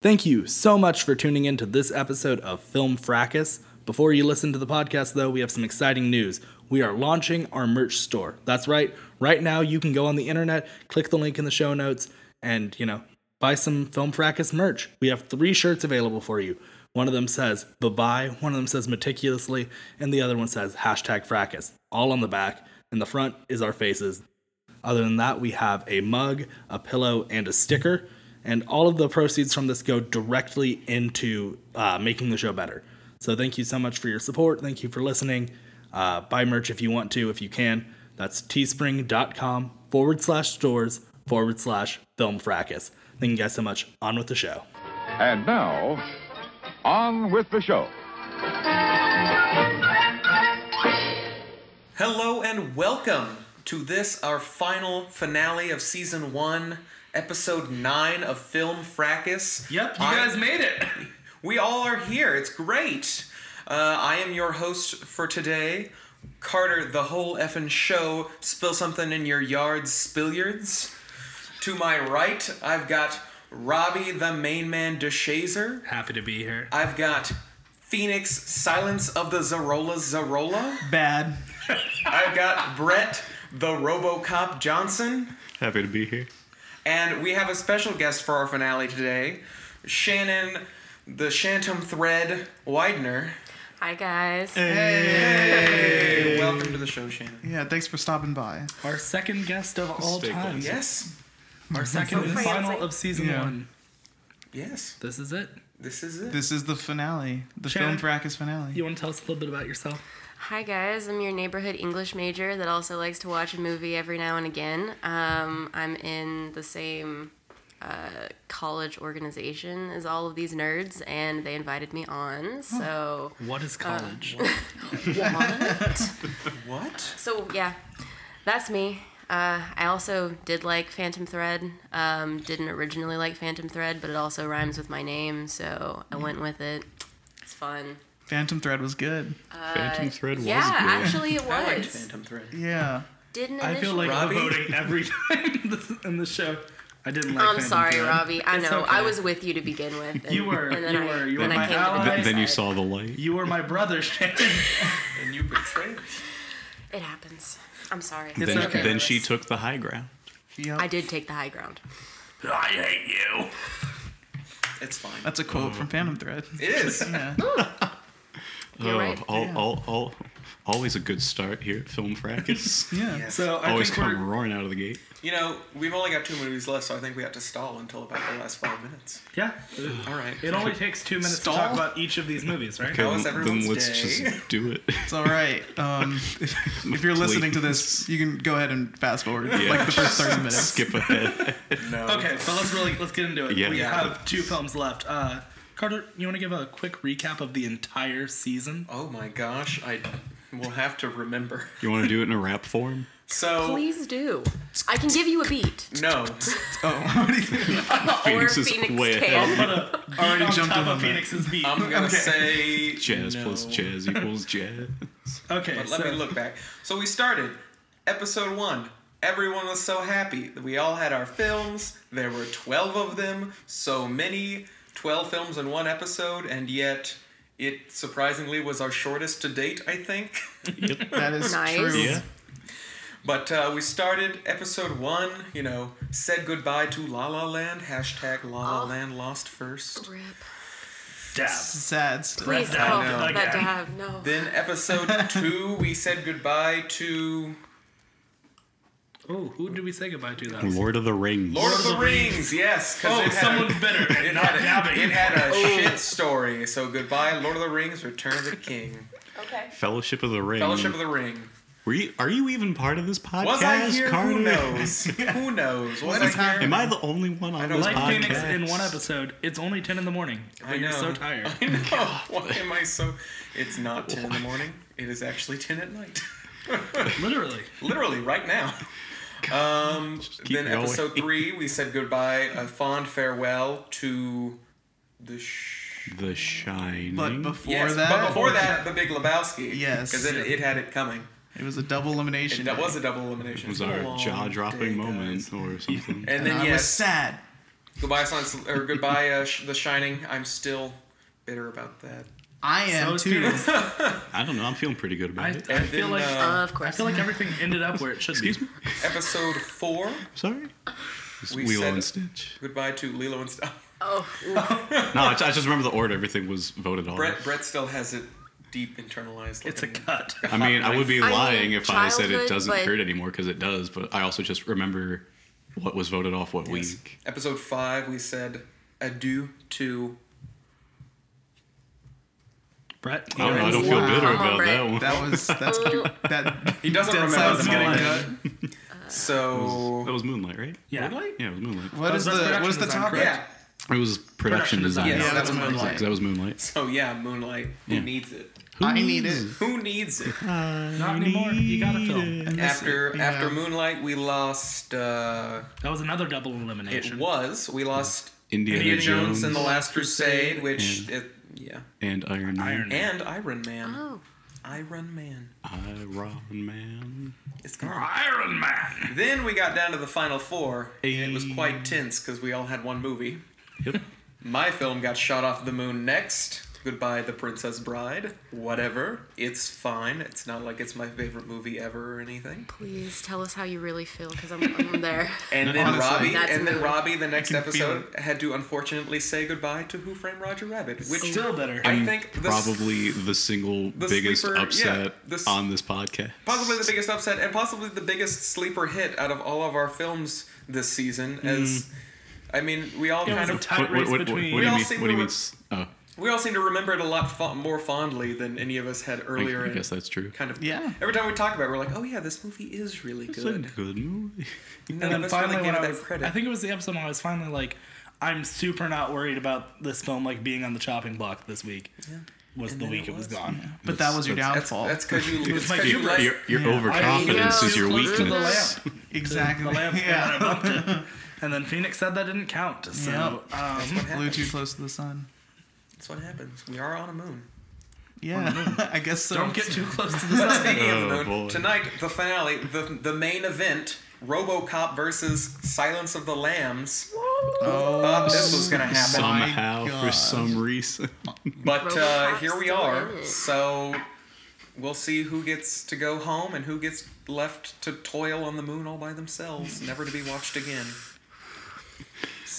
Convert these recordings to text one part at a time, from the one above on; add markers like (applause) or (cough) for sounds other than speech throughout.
Thank you so much for tuning in to this episode of Film Fracas. Before you listen to the podcast, though, we have some exciting news. We are launching our merch store. That's right. Right now, you can go on the internet, click the link in the show notes, and, you know, buy some Film Fracas merch. We have three shirts available for you. One of them says bye bye, one of them says meticulously, and the other one says hashtag fracas. All on the back. And the front is our faces. Other than that, we have a mug, a pillow, and a sticker. And all of the proceeds from this go directly into uh, making the show better. So thank you so much for your support. Thank you for listening. Uh, buy merch if you want to, if you can. That's teespring.com forward slash stores forward slash film fracas. Thank you guys so much. On with the show. And now, on with the show. Hello and welcome to this, our final finale of season one, episode nine of Film Fracas. Yep, you I- guys made it. (laughs) We all are here. It's great. Uh, I am your host for today, Carter, the whole effing show. Spill something in your yards, spilliards. To my right, I've got Robbie, the main man, DeShazer. Happy to be here. I've got Phoenix, Silence of the Zarola Zarola. Bad. I've got Brett, the Robocop Johnson. Happy to be here. And we have a special guest for our finale today, Shannon, the Shantum Thread Widener. Hi guys. Hey, welcome to the show, Shannon. Yeah, thanks for stopping by. Our second guest of all Steak time. ones. Yes, Our (laughs) second and final of season Yeah. one. yes, This is it. this is it. This is the finale, the Shannon, Film Fracas finale. You want to tell us a little bit about yourself? Hi guys. I'm your neighborhood English major that also likes to watch a movie every now and again. Um, I'm in the same uh, college organization as all of these nerds, and they invited me on. So, What is college? (laughs) what? (laughs) What? so yeah, that's me. Uh, I also did like Phantom Thread. Um, didn't originally like Phantom Thread, but it also rhymes with my name, so I went with it. It's fun. Phantom Thread was good. Phantom uh, Thread was yeah, good. actually it was. I liked was. Phantom Thread. Yeah. Didn't I feel like Robbie? I'm voting every (laughs) time in this- the show. I didn't like. I'm Phantom sorry, Thread. Robbie. I It's know. okay. I was with you to begin with. And, You were, And then you I, were, you then were I my came to the Then, then you saw the light. You were my brother, Shannon. (laughs) And you betrayed us. It happens. I'm sorry. It's Then, okay. then she took the high ground. Yep. I did take the high ground. I hate you. It's fine. That's a quote from Phantom Thread. It is. (laughs) Yeah. You're oh, right. all, all, all, always a good start here at Film Fracas. (laughs) Yeah. Yes. So I always think come roaring out of the gate. You know, we've only got two movies left, so I think we have to stall until about the last five minutes. yeah. All right. It only takes two minutes Stall? to talk about each of these movies, right? Okay, How was then- then let's day? just (laughs) do it. It's all right. Um, if, (laughs) if you're listening to this, you can go ahead and fast forward Yeah. like the first 30 minutes. Skip ahead. No. Okay, so let's really let's get into it. Yeah. We Yeah. have two films left. Uh, Carter, you want to give a quick recap of the entire season? Oh my gosh, I will have to remember. (laughs) You want to do it in a rap form? So Please do. I can give you a beat. no, (laughs) Oh, what do you think? Phoenix or is Phoenix way Tail. ahead. (laughs) Already on jumped top in on of. Phoenix's beat. I'm gonna Okay. say Jazz no. plus jazz equals jazz. okay, But let so me look back. So we started episode one. Everyone was so happy we all had our films. There were 12 of them, so many. 12 films in one episode, and yet it surprisingly was our shortest to date, I think. (laughs) That is Nice. true. Yeah. But uh, we started episode one, you know, said goodbye to La La Land, hashtag La La Oh. Land lost first. Rip. dab. Sad stuff. Please, Dab know. that dab, no. Then episode (laughs) two, we said goodbye to Oh, who did we say goodbye to? That Lord of the Rings. Lord of the Rings, yes, because Oh, it had someone's a, bitter. it had a, it had a shit story. So goodbye, Lord of the Rings, Return of the King, Okay. Fellowship of the Ring. Fellowship of the Ring. Were you, are you even part of this podcast, Was I here? Carter? Who knows? (laughs) Who knows? Was What I happening? Am I the only one on don't this like know. podcast? Phoenix in one episode. It's only ten in the morning. I But you're know. so tired. (laughs) I know. (laughs) Why am I so? It's not ten in the morning. It is actually ten at night. Literally. Literally right now. (laughs) Um, keep then going. episode three, we said goodbye, a fond farewell to the. Sh- The Shining. But before yes, that, but before that, the Big Lebowski. Yes. because it, it had it coming. it was a double elimination. That was a double elimination. It was our jaw-dropping moment guys. or something. And And then I was yes, sad. Goodbye, Silence, or goodbye, uh, The Shining. I'm still bitter about that. I am is too. (laughs) I don't know. I'm feeling pretty good about I, it. I feel then, like uh, of I feel like everything ended up where it should Excuse be. me. Episode four. Sorry. It's We Lilo said- and Stitch. Goodbye to Lilo and Stitch. oh, (laughs) No, I, I just remember the order everything was voted on. Brett Brett still has it deep internalized. It's a cut. I mean, I would be I mean, lying if I said it doesn't but- hurt anymore because it does. But I also just remember what was voted off what Yes. week. Episode five, we said adieu to. Brett, I don't, know, I don't feel Wow. bitter Come on, about Brett. that one. That was that's (laughs) that. He doesn't dead remember silence the getting moment. cut. (laughs) So That was Moonlight, right? Yeah. Moonlight? Yeah, it was Moonlight. What is That's the what is the design, topic? yeah. It was production, Production design. design. Yes, Yeah, that that's was Moonlight. Moonlight. That was Moonlight. So yeah, Moonlight. Who Yeah. needs it? I need it. Who needs it? Not anymore. You got a film. after yeah. after Moonlight, we lost. uh That was another double elimination. It was we lost Indiana, Indiana Jones, Jones, and the Last Crusade, which And- it, yeah, and Iron Man. Iron Man. and Iron Man. oh. Iron Man. Iron Man. It's gone. Iron Man. Then we got down to the final four, and it was quite tense because we all had one movie. Yep. My film got shot off the moon next. Goodbye, The Princess Bride. Whatever. It's fine. It's not like it's my favorite movie ever or anything. Please tell us how you really feel, because I'm, I'm there. (laughs) And then Honestly. Robbie, That's and then me. Robbie, the next episode, had to unfortunately say goodbye to Who Framed Roger Rabbit, which Still better. I think the, probably the single the biggest sleeper- yeah, upset the on this podcast. possibly the biggest upset and possibly the biggest sleeper hit out of all of our films this season. As mm. I mean, we all It kind was a of tight What, race what, what, what, between. do you all mean? seem What do you mean? re- s- Oh, we all seem to remember it a lot fo- more fondly than any of us had I, earlier. I in guess that's true. kind of Yeah. Every time we talk about it, we're like, oh yeah, this movie is really It's a good. good movie. None and then us finally, really when I was, that credit. I think it was the episode when I was finally like, I'm super not worried about this film like being on the chopping block this week. Was And the week it it was, was. gone. But that was your That's- that's downfall. that's because you. It's my 'cause you (laughs) hubris. Your, your Yeah. overconfidence I is your know. The weakness. lamp. (laughs) exactly. The lamp. yeah. And I bumped it. And then Phoenix said that didn't count. So Yep. um, That's what Flew happens. too close to the sun. That's what happens. We are on a moon. Yeah, (laughs) I guess so. don't get too close to the But (laughs) sun. speaking of Oh, the moon, boy. tonight the finale, the the main event, RoboCop versus Silence of the Lambs. Oh, Thought this was gonna happen, Somehow, for God. some reason. (laughs) but uh, RoboCop's here we still are. it. So we'll see who gets to go home and who gets left to toil on the moon all by themselves, never to be watched again.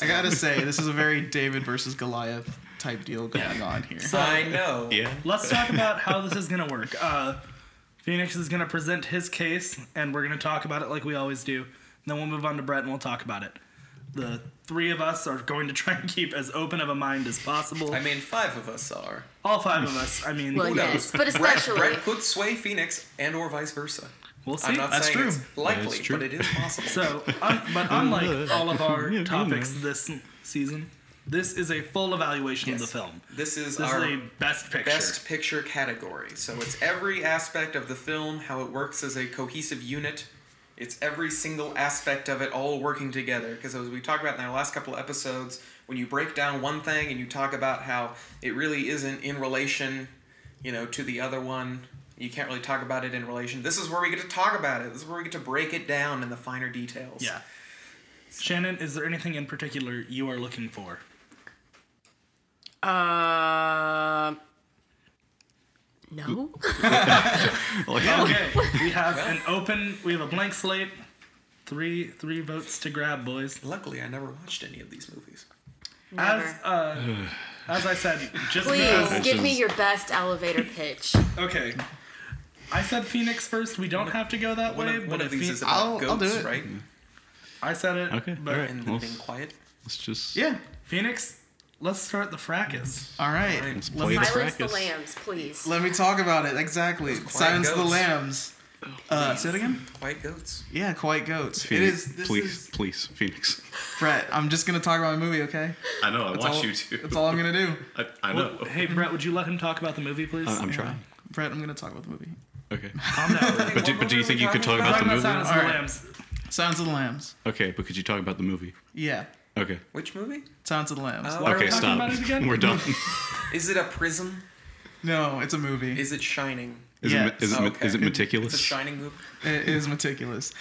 I gotta say, this is a very David versus Goliath type deal going on here. I know. Yeah. Let's talk about how this is going to work. Uh, Phoenix is going to present his case, and we're going to talk about it like we always do. And then we'll move on to Brett, and we'll talk about it. The three of us are going to try and keep as open of a mind as possible. I mean, five of us are. All five of us. I mean, Well, Who yes, knows? but Brett, especially. Brett could sway Phoenix and or vice versa. we'll see. I'm not That's saying true. it's likely, true. but it is possible. So, un- but unlike (laughs) all of our topics this season, this is a full evaluation of the film. this is This our is a best picture. best picture category. So it's every aspect of the film, how it works as a cohesive unit. It's every single aspect of it all working together. Because as we talked about in our last couple of episodes, when you break down one thing and you talk about how it really isn't in relation, you know, to the other one, you can't really talk about it in relation. This is where we get to talk about it. This is where we get to break it down in the finer details. Yeah. Shannon, is there anything in particular you are looking for? Uh, no. (laughs) Okay, we have an open. We have a blank slate. Three three votes to grab, boys. Luckily, I never watched any of these movies. As Never. uh, as I said, just Please because- give me your best elevator pitch. Okay. I said Phoenix first. We don't have to go that One way, of, one but of if these Phoen- is about I'll- I'll do it. right? I said it. Okay, but alright. And Well, being quiet. Let's just. Yeah. Phoenix, let's start the fracas. All right. Alright. Let's Let play me, the Silence the fracas. lambs, please. let me talk about it. Exactly. quiet Silence of the. Lambs. Uh, say it again. Quiet goats. Yeah, quiet goats. Phoenix, it is. This please, is please, Phoenix. Brett. I'm just gonna talk about my movie, okay? I know. I That's want all, you to. That's all I'm gonna do. I, I Well, know. hey, Brett, would you let him talk about the movie, please? I- I'm trying. Brett, I'm gonna talk about the movie. Okay. Calm down. Brett. (laughs) But do, but do you think you could talk about Talking the movie? Silence of the Lambs. Silence of the Lambs. Okay, but could you talk about the movie? Yeah. Okay. Which movie? Silence of the Lambs. Oh. Why are we Okay, stop. about it again? We're done. (laughs) Is it a prism? No, it's a movie. Is it Shining? Is Yes. it is it, Okay. is it meticulous? It's a Shining movie. It is meticulous.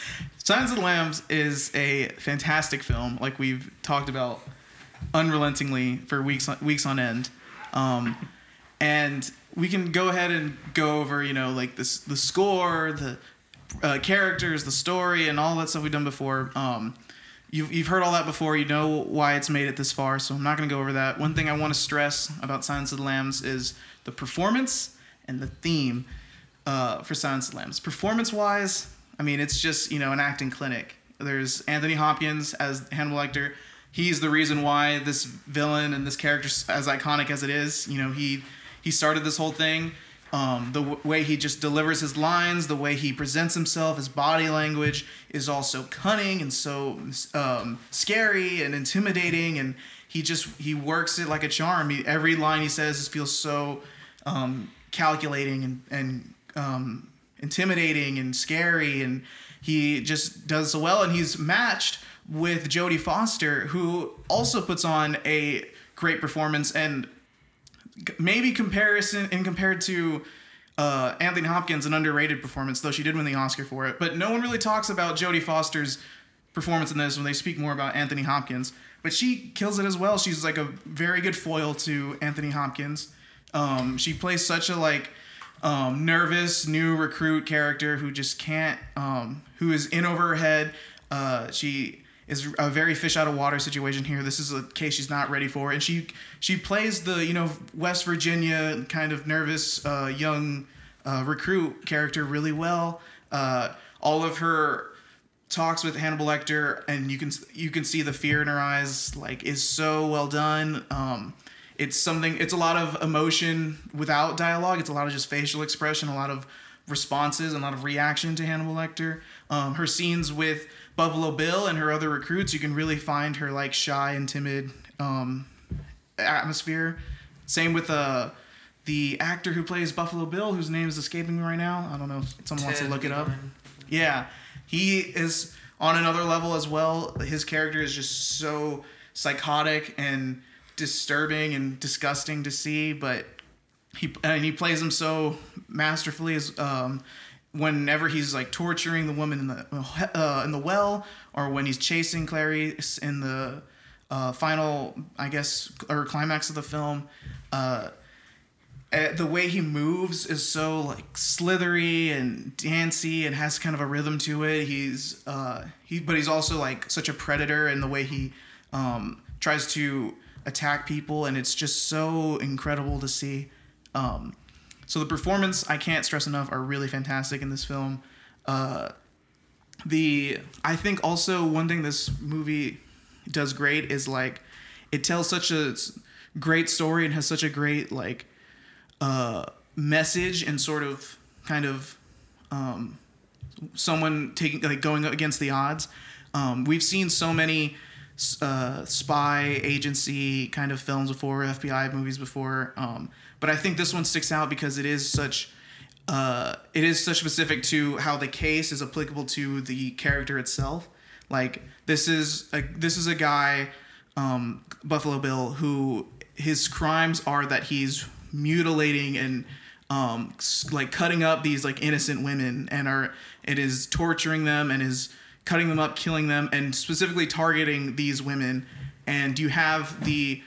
Silence of the Lambs is a fantastic film, like we've talked about unrelentingly for weeks on, weeks on end. Um, and we can go ahead and go over, you know, like this the score, the uh, characters, the story, and all that stuff we've done before. Um, you've, you've heard all that before. You know why it's made it this far, so I'm not going to go over that. One thing I want to stress about Silence of the Lambs is the performance and the theme uh, for Silence of the Lambs. Performance wise, I mean, it's just, you know, an acting clinic. There's Anthony Hopkins as Hannibal Lecter. He's the reason why this villain and this character, as iconic as it is, you know, he he started this whole thing. Um, the w- way he just delivers his lines, the way he presents himself, his body language is all so cunning and so um, scary and intimidating, and he just he works it like a charm. He, every line he says feels so um, calculating and and um, intimidating and scary, and he just does so well. And he's matched with Jodie Foster, who also puts on a great performance and maybe comparison in compared to uh, Anthony Hopkins, an underrated performance, though she did win the Oscar for it. But no one really talks about Jodie Foster's performance in this when they speak more about Anthony Hopkins. But she kills it as well. She's like a very good foil to Anthony Hopkins. Um, she plays such a like um, nervous new recruit character who just can't, um, who is in over her head. Uh, she is a very fish out of water situation here. This is a case she's not ready for, and she she plays the you know West Virginia kind of nervous uh, young uh, recruit character really well. Uh, all of her talks with Hannibal Lecter, and you can you can see the fear in her eyes, like is so well done. Um, it's something. It's a lot of emotion without dialogue. It's a lot of just facial expression, a lot of responses, a lot of reaction to Hannibal Lecter. Um, her scenes with Buffalo Bill and her other recruits, you can really find her like shy and timid um, atmosphere. Same with uh, the actor who plays Buffalo Bill, whose name is escaping me right now. I don't know if someone wants to look it up. Yeah, he is on another level as well. His character is just so psychotic and disturbing and disgusting to see, but he and he plays him so masterfully as um, whenever he's like torturing the woman in the uh, in the well, or when he's chasing Clarice in the uh, final, I guess, or climax of the film. Uh, uh, the way he moves is so like slithery and dancey and has kind of a rhythm to it. He's uh he but he's also like such a predator in the way he um tries to attack people and it's just so incredible to see. Um so the performance I can't stress enough are really fantastic in this film. Uh the I think also one thing this movie does great is like it tells such a great story and has such a great like uh, message and sort of kind of um, someone taking like going against the odds. Um, we've seen so many uh, spy agency kind of films before, FBI movies before, um, but I think this one sticks out because it is such. Uh, it is such specific to how the case is applicable to the character itself. Like this is a, this is a guy, um, Buffalo Bill, who his crimes are that he's mutilating and um, like cutting up these like innocent women and are it is torturing them and is cutting them up, killing them, and specifically targeting these women. And you have the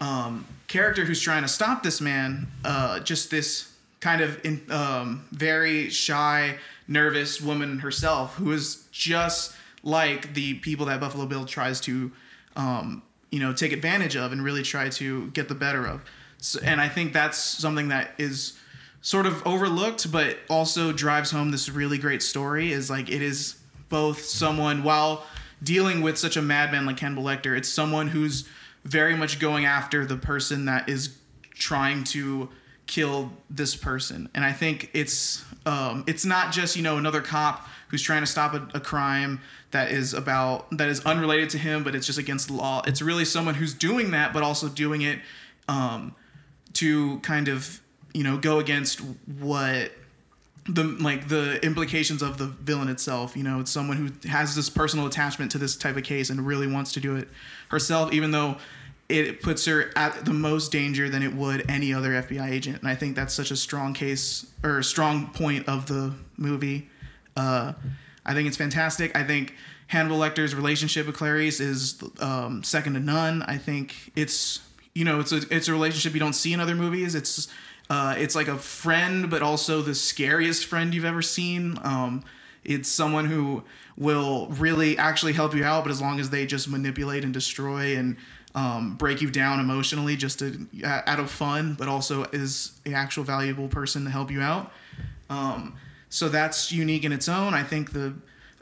um, character who's trying to stop this man, uh, just this kind of in, um, very shy, nervous woman herself, who is just like the people that Buffalo Bill tries to, um, you know, take advantage of and really try to get the better of. So, and I think that's something that is sort of overlooked, but also drives home this really great story. Is like it is both someone while dealing with such a madman like Hannibal Lecter, it's someone who's very much going after the person that is trying to kill this person. And I think it's um, it's not just you know another cop who's trying to stop a, a crime that is about that is unrelated to him, but it's just against the law. It's really someone who's doing that, but also doing it um, to kind of you know go against what the like the implications of the villain itself. You know, it's someone who has this personal attachment to this type of case and really wants to do it herself, even though it puts her at the most danger than it would any other FBI agent. And I think that's such a strong case or strong point of the movie. Uh, I think it's fantastic. I think Hannibal Lecter's relationship with Clarice is um, second to none. I think it's you know it's a it's a relationship you don't see in other movies. It's uh, it's like a friend, but also the scariest friend you've ever seen. Um, it's someone who will really actually help you out, but as long as they just manipulate and destroy and um, break you down emotionally, just to out of fun, but also is an actual valuable person to help you out. Um, so that's unique in its own. I think the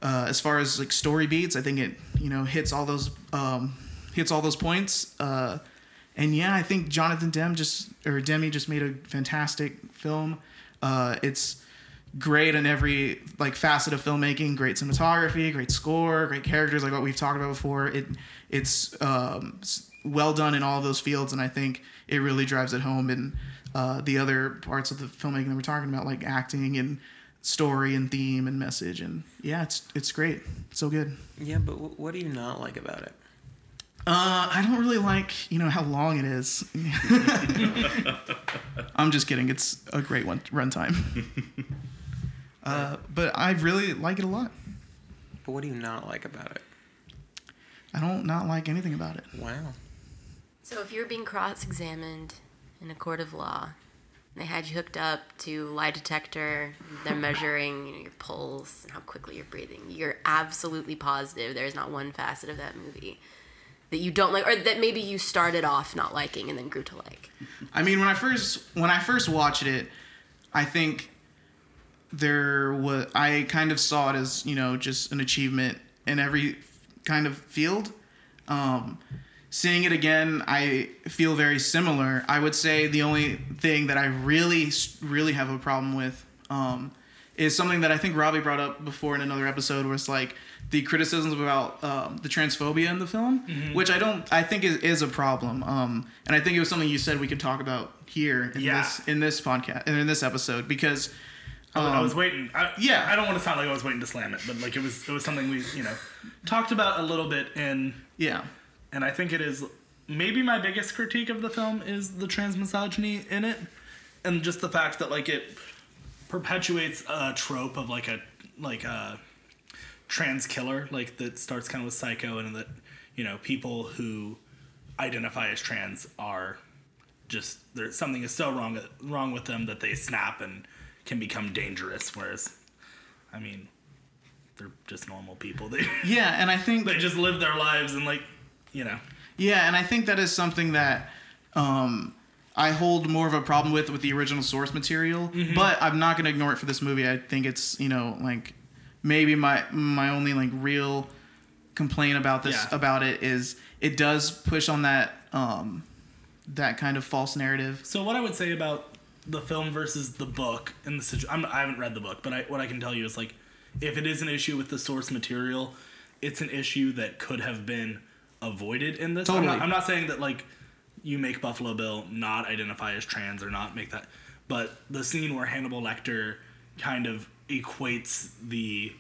uh, as far as like story beats, I think it you know hits all those um, hits all those points. Uh, and yeah, I think Jonathan Demme just or Demi just made a fantastic film. Uh, it's great in every like facet of filmmaking. Great cinematography, great score, great characters, like what we've talked about before. It it's um, well done in all of those fields, and I think it really drives it home in uh, the other parts of the filmmaking that we're talking about, like acting and story and theme and message. And yeah, it's it's great. It's so good. Yeah, but w- what do you not like about it? Uh, I don't really like, you know, how long it is. (laughs) I'm just kidding. It's a great one runtime. (laughs) uh, but I really like it a lot. But what do you not like about it? I don't not like anything about it. Wow. So if you were being cross-examined in a court of law, they had you hooked up to lie detector, they're measuring you know, your pulse and how quickly you're breathing. You're absolutely positive there's not one facet of that movie that you don't like, or that maybe you started off not liking and then grew to like. I mean, when I first when I first watched it, I think there was I kind of saw it as you know just an achievement in every kind of field. Um, seeing it again, I feel very similar. I would say the only thing that I really really have a problem with um, is something that I think Robbie brought up before in another episode, was like the criticisms about um, the transphobia in the film, which I don't, I think is, is a problem. Um, and I think it was something you said we could talk about here in Yeah. this in this podcast and in this episode because I was waiting. I, Um, yeah. I don't want to sound like I was waiting to slam it, but like it was, it was something we, you know, talked about a little bit, and yeah, and I think it is maybe my biggest critique of the film is the transmisogyny in it, and just the fact that like it perpetuates a trope of like a like a trans killer, like that starts kind of with Psycho, and that you know people who identify as trans are just there's something is so wrong wrong with them that they snap and can become dangerous. Whereas, I mean, they're just normal people. (laughs) They yeah, and I think they just live their lives and like you know. Yeah, and I think that is something that um, I hold more of a problem with with the original source material. Mm-hmm. But I'm not going to ignore it for this movie. I think it's you know like maybe my my only like real complaint about this Yeah. about it is it does push on that um, that kind of false narrative. So what I would say about the film versus the book in the situation, I'm, haven't read the book, but I, what I can tell you is like if it is an issue with the source material, it's an issue that could have been avoided in this. I'm, Totally. not, I'm not saying that like you make Buffalo Bill not identify as trans or not make that, but the scene where Hannibal Lecter kind of equates the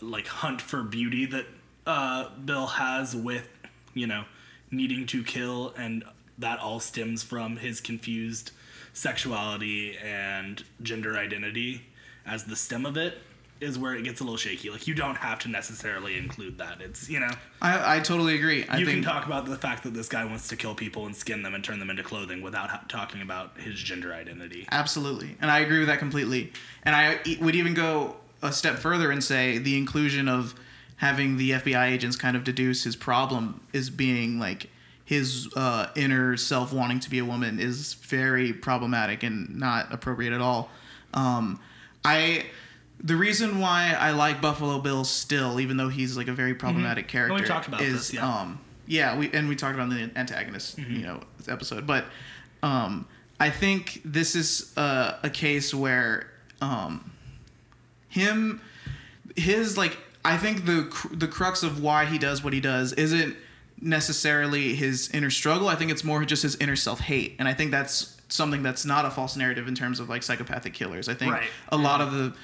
like hunt for beauty that uh, Bill has with you know needing to kill, and that all stems from his confused sexuality and gender identity as the stem of it is where it gets a little shaky. Like you don't have to necessarily include that. It's you know I, I totally agree. I you think can talk about the fact that this guy wants to kill people and skin them and turn them into clothing without ha- talking about his gender identity. Absolutely. And I agree with that completely. And I e- would even go a step further and say the inclusion of having the FBI agents kind of deduce his problem is being like his uh, inner self wanting to be a woman is very problematic and not appropriate at all. Um, I. The reason why I like Buffalo Bill still, even though he's like a very problematic character, we talked about is this, yeah. Mm-hmm. um, yeah, we and we talked about the antagonist, you know, episode. But um, I think this is a, a case where um, him, his like, I think the the crux of why he does what he does isn't necessarily his inner struggle. I think it's more just his inner self hate, and I think that's something that's not a false narrative in terms of like psychopathic killers. I think Right. a lot of the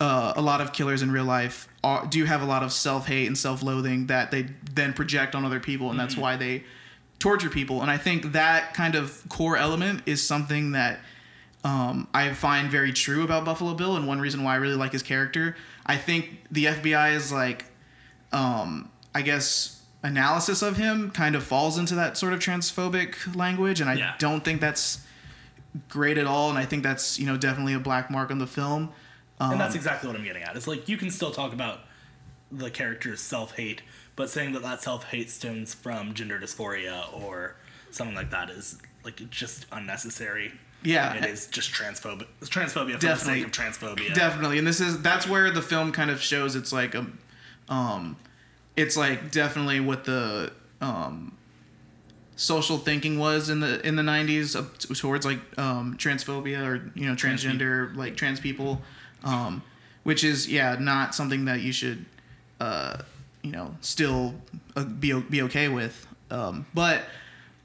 uh, a lot of killers in real life are, do have a lot of self hate and self loathing that they then project on other people, and that's why they torture people. And I think that kind of core element is something that um, I find very true about Buffalo Bill, and one reason why I really like his character. I think the FBI is like um, I guess analysis of him kind of falls into that sort of transphobic language, and I Yeah. don't think that's great at all. And I think that's you know definitely a black mark on the film. Um, and that's exactly what I'm getting at. It's like you can still talk about the character's self hate, but saying that that self hate stems from gender dysphoria or something like that is like just unnecessary. Yeah. it is just transphobic. It's transphobia Definitely. the sake of transphobia. definitely and this is that's where the film kind of shows it's like a um it's like definitely what the um social thinking was in the in the 90s up towards like um transphobia or you know transgender like trans people um which is yeah not something that you should uh you know still uh, be be okay with um but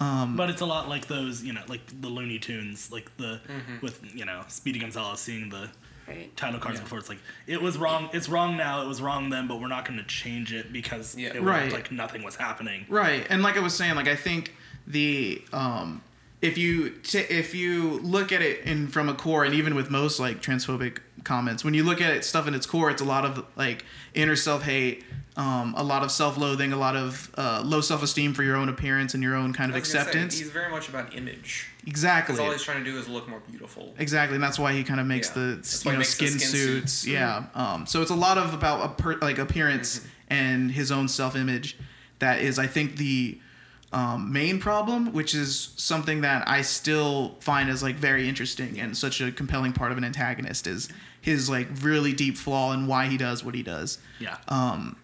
um, But it's a lot like those, you know, like the Looney Tunes, like the with you know Speedy Gonzales seeing the Right. title cards before. It's like it was wrong. It's wrong now. It was wrong then, but we're not going to change it because Yeah. it Right. looked like nothing was happening. Right, and like I was saying, like I think the um, if you t- if you look at it in from a core, and even with most like transphobic comments, when you look at it stuff in its core, it's a lot of like inner self hate, um, a lot of self loathing, a lot of uh, low self esteem for your own appearance and your own kind of I say, acceptance. he's very much about image. exactly. All he's trying to do is look more beautiful. Exactly, and that's why he kind of makes Yeah. the you know makes the skin, skin suits. suits. Yeah, um, so it's a lot of about a per, like appearance and his own self image. That is, I think, the um, main problem, which is something that I still find as like very interesting and such a compelling part of an antagonist is his like really deep flaw and why he does what he does. Yeah. Um,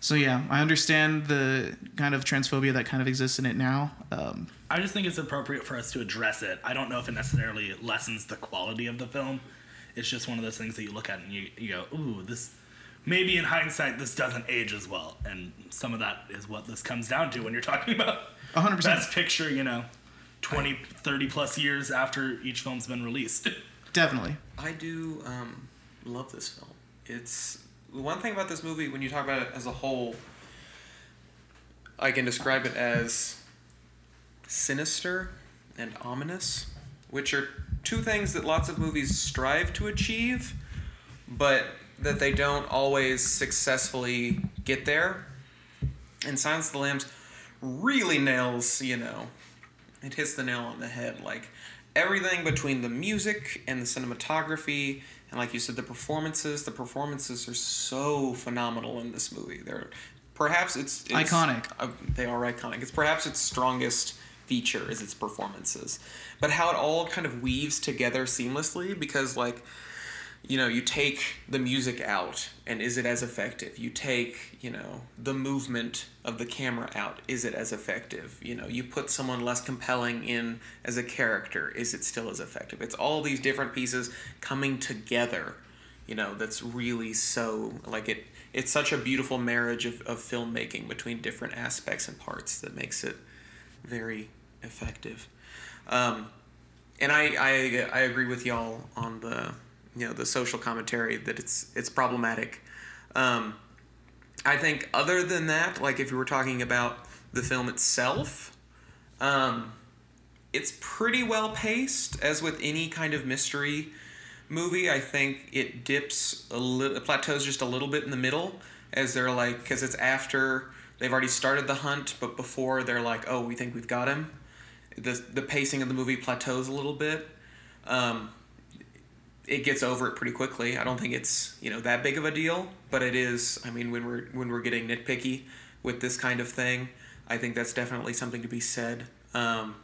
so yeah, I understand the kind of transphobia that kind of exists in it now. Um, I just think it's appropriate for us to address it. I don't know if it necessarily lessens the quality of the film. It's just one of those things that you look at and you, you go, ooh, this maybe in hindsight this doesn't age as well. And some of that is what this comes down to when you're talking about 100%. best picture, you know, 20, 30 plus years after each film's been released. (laughs) definitely. I do um, love this film. It's one thing about this movie when you talk about it as a whole. I can describe it as sinister and ominous, which are two things that lots of movies strive to achieve, but that they don't always successfully get there. And Silence of the Lambs really nails, you know, it hits the nail on the head. Like everything between the music and the cinematography, and like you said, the performances. The performances are so phenomenal in this movie. They're perhaps it's, it's Iconic. Uh, they are iconic. It's perhaps its strongest feature is its performances, but how it all kind of weaves together seamlessly because like you know, you take the music out, and is it as effective? You take, you know, the movement of the camera out, is it as effective? You know, you put someone less compelling in as a character, is it still as effective? It's all these different pieces coming together, you know, that's really so, like, it. it's such a beautiful marriage of, of filmmaking between different aspects and parts that makes it very effective. Um, and I, I I agree with y'all on the you know the social commentary that it's it's problematic. Um, I think other than that, like if you were talking about the film itself, um, it's pretty well paced as with any kind of mystery movie. I think it dips a little, plateaus just a little bit in the middle as they're like because it's after they've already started the hunt, but before they're like, oh, we think we've got him. The the pacing of the movie plateaus a little bit. Um, it gets over it pretty quickly. I don't think it's you know that big of a deal, but it is. I mean, when we're when we're getting nitpicky with this kind of thing, I think that's definitely something to be said. Um,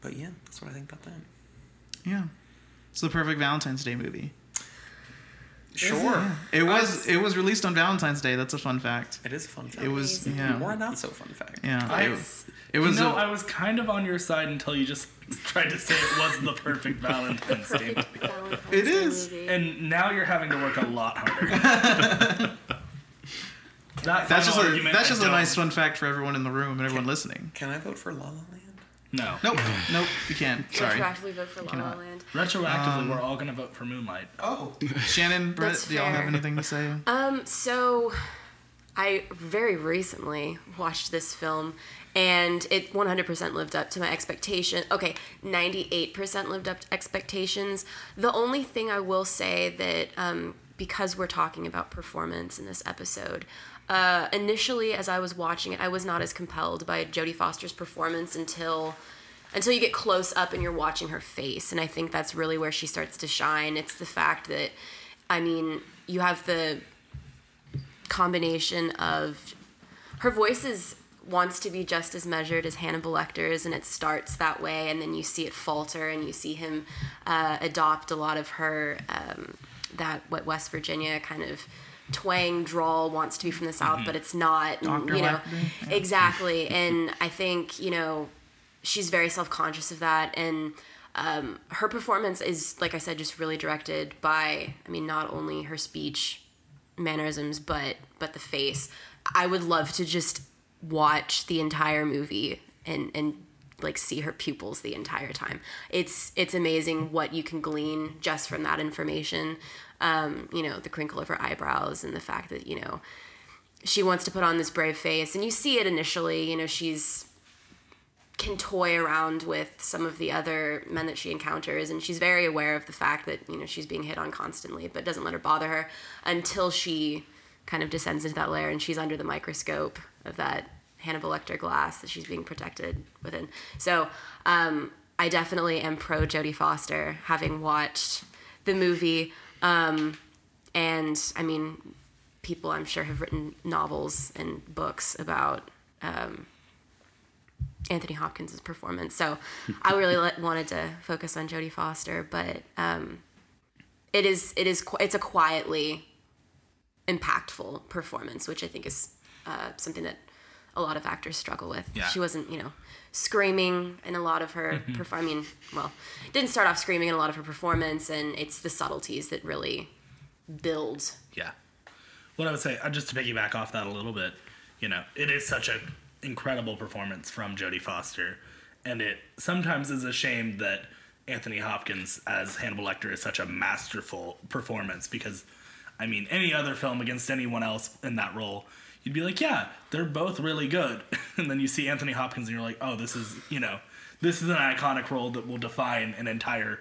but yeah, that's what I think about that. Yeah. It's the perfect Valentine's Day movie. Sure, It was it was released on Valentine's Day. That's a fun fact. it is a fun fact. It was Amazing. yeah. More not so fun fact. Yeah. I- It, it was you know, a- I was kind of on your side until you just (laughs) tried to say it was the perfect Valentine's Day movie. Valentine's It Day is. movie. And now you're having to work a lot harder. (laughs) that that's just final a that's just a nice fun fact for everyone in the room and everyone listening. Can I vote for La La Land? No. Nope. nope. You can't. Sorry. Retroactively vote for La La. Land. Retroactively, we're all gonna vote for Moonlight. Oh. (laughs) Shannon, Brett, do y'all have anything to say? Um, so I very recently watched this film and it 100% lived up to my expectation. Okay, 98% lived up to expectations. The only thing I will say that um, because we're talking about performance in this episode, uh, initially, as I was watching it, I was not as compelled by Jodie Foster's performance until until you get close up and you're watching her face, and I think that's really where she starts to shine. It's the fact that, I mean, you have the combination of her voice is wants to be just as measured as Hannibal Lecter's, and it starts that way, and then you see it falter, and you see him uh, adopt a lot of her um, that what West Virginia kind of twang drawl wants to be from the South, but it's not. Dr. you know, Lecter, exactly, and I think you know she's very self conscious of that, and um, her performance is like I said, just really directed by. I mean, not only her speech mannerisms but but the face i would love to just watch the entire movie and and like see her pupils the entire time. It's it's amazing what you can glean just from that information. Um you know the crinkle of her eyebrows and the fact that you know she wants to put on this brave face. And you see it initially you know she's can toy around with some of the other men that she encounters. And she's very aware of the fact that you know she's being hit on constantly but doesn't let her bother her until she kind of descends into that layer and she's under the microscope of that Hannibal Lecter glass that she's being protected within so um, I definitely am pro Jodie Foster having watched the movie um, and I mean people I'm sure have written novels and books about um, Anthony Hopkins' performance. So I really (laughs) let, wanted to focus on Jodie Foster, but um, it is it is it's a quietly impactful performance, which I think is uh, something that a lot of actors struggle with. Yeah. She wasn't, you know, screaming in a lot of her perf- I mean, well, didn't start off screaming in a lot of her performance, and it's the subtleties that really build. Yeah. What I would say, uh, just to piggyback off that a little bit, you know, it is such an incredible performance from Jodie Foster, and it sometimes is a shame that Anthony Hopkins as Hannibal Lecter is such a masterful performance because, I mean, any other film against anyone else in that role, you'd be like, yeah, they're both really good, (laughs) and then you see Anthony Hopkins and you're like, oh, this is, you know, this is an iconic role that will define an entire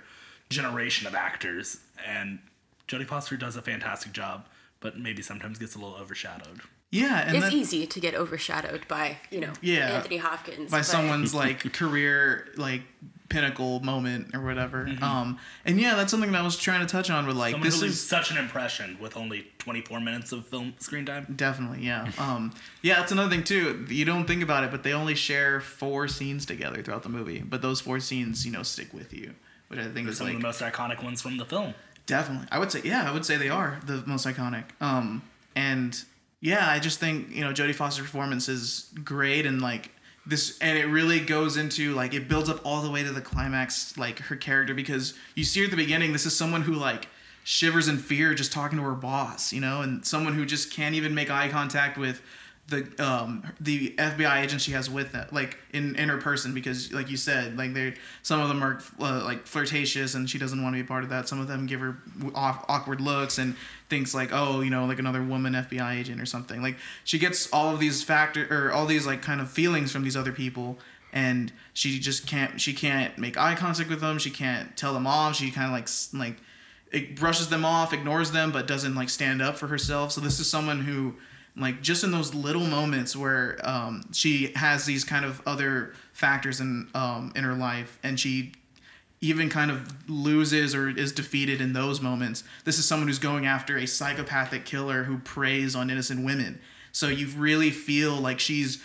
generation of actors, and Jodie Foster does a fantastic job, but maybe sometimes gets a little overshadowed. Yeah, and It's that- easy to get overshadowed by, you know, Yeah. Anthony Hopkins. by but- someone's (laughs) like career like pinnacle moment or whatever. Mm-hmm. Um, and yeah, that's something that I was trying to touch on. With like Someone this who is such an impression with only 24 minutes of film screen time. definitely yeah. Um, yeah, that's another thing too. You don't think about it, but they only share four scenes together throughout the movie. But those four scenes, you know, stick with you, which I think They're is some like of the most iconic ones from the film. Definitely. I would say yeah, I would say they are the most iconic. Um and yeah, I just think, you know, Jodie Foster's performance is great and like this and it really goes into like it builds up all the way to the climax like her character because you see her at the beginning this is someone who like shivers in fear just talking to her boss, you know, and someone who just can't even make eye contact with the um the FBI agent she has with that like in in her person because like you said like they some of them are uh, like flirtatious and she doesn't want to be part of that. Some of them give her off, awkward looks and thinks like oh you know like another woman FBI agent or something. Like she gets all of these factor or all these like kind of feelings from these other people and she just can't she can't make eye contact with them. She can't tell them off. She kind of like like it brushes them off ignores them but doesn't like stand up for herself. So this is someone who like just in those little moments where um, she has these kind of other factors in um, in her life and she even kind of loses or is defeated in those moments this is someone who's going after a psychopathic killer who preys on innocent women. So you really feel like she's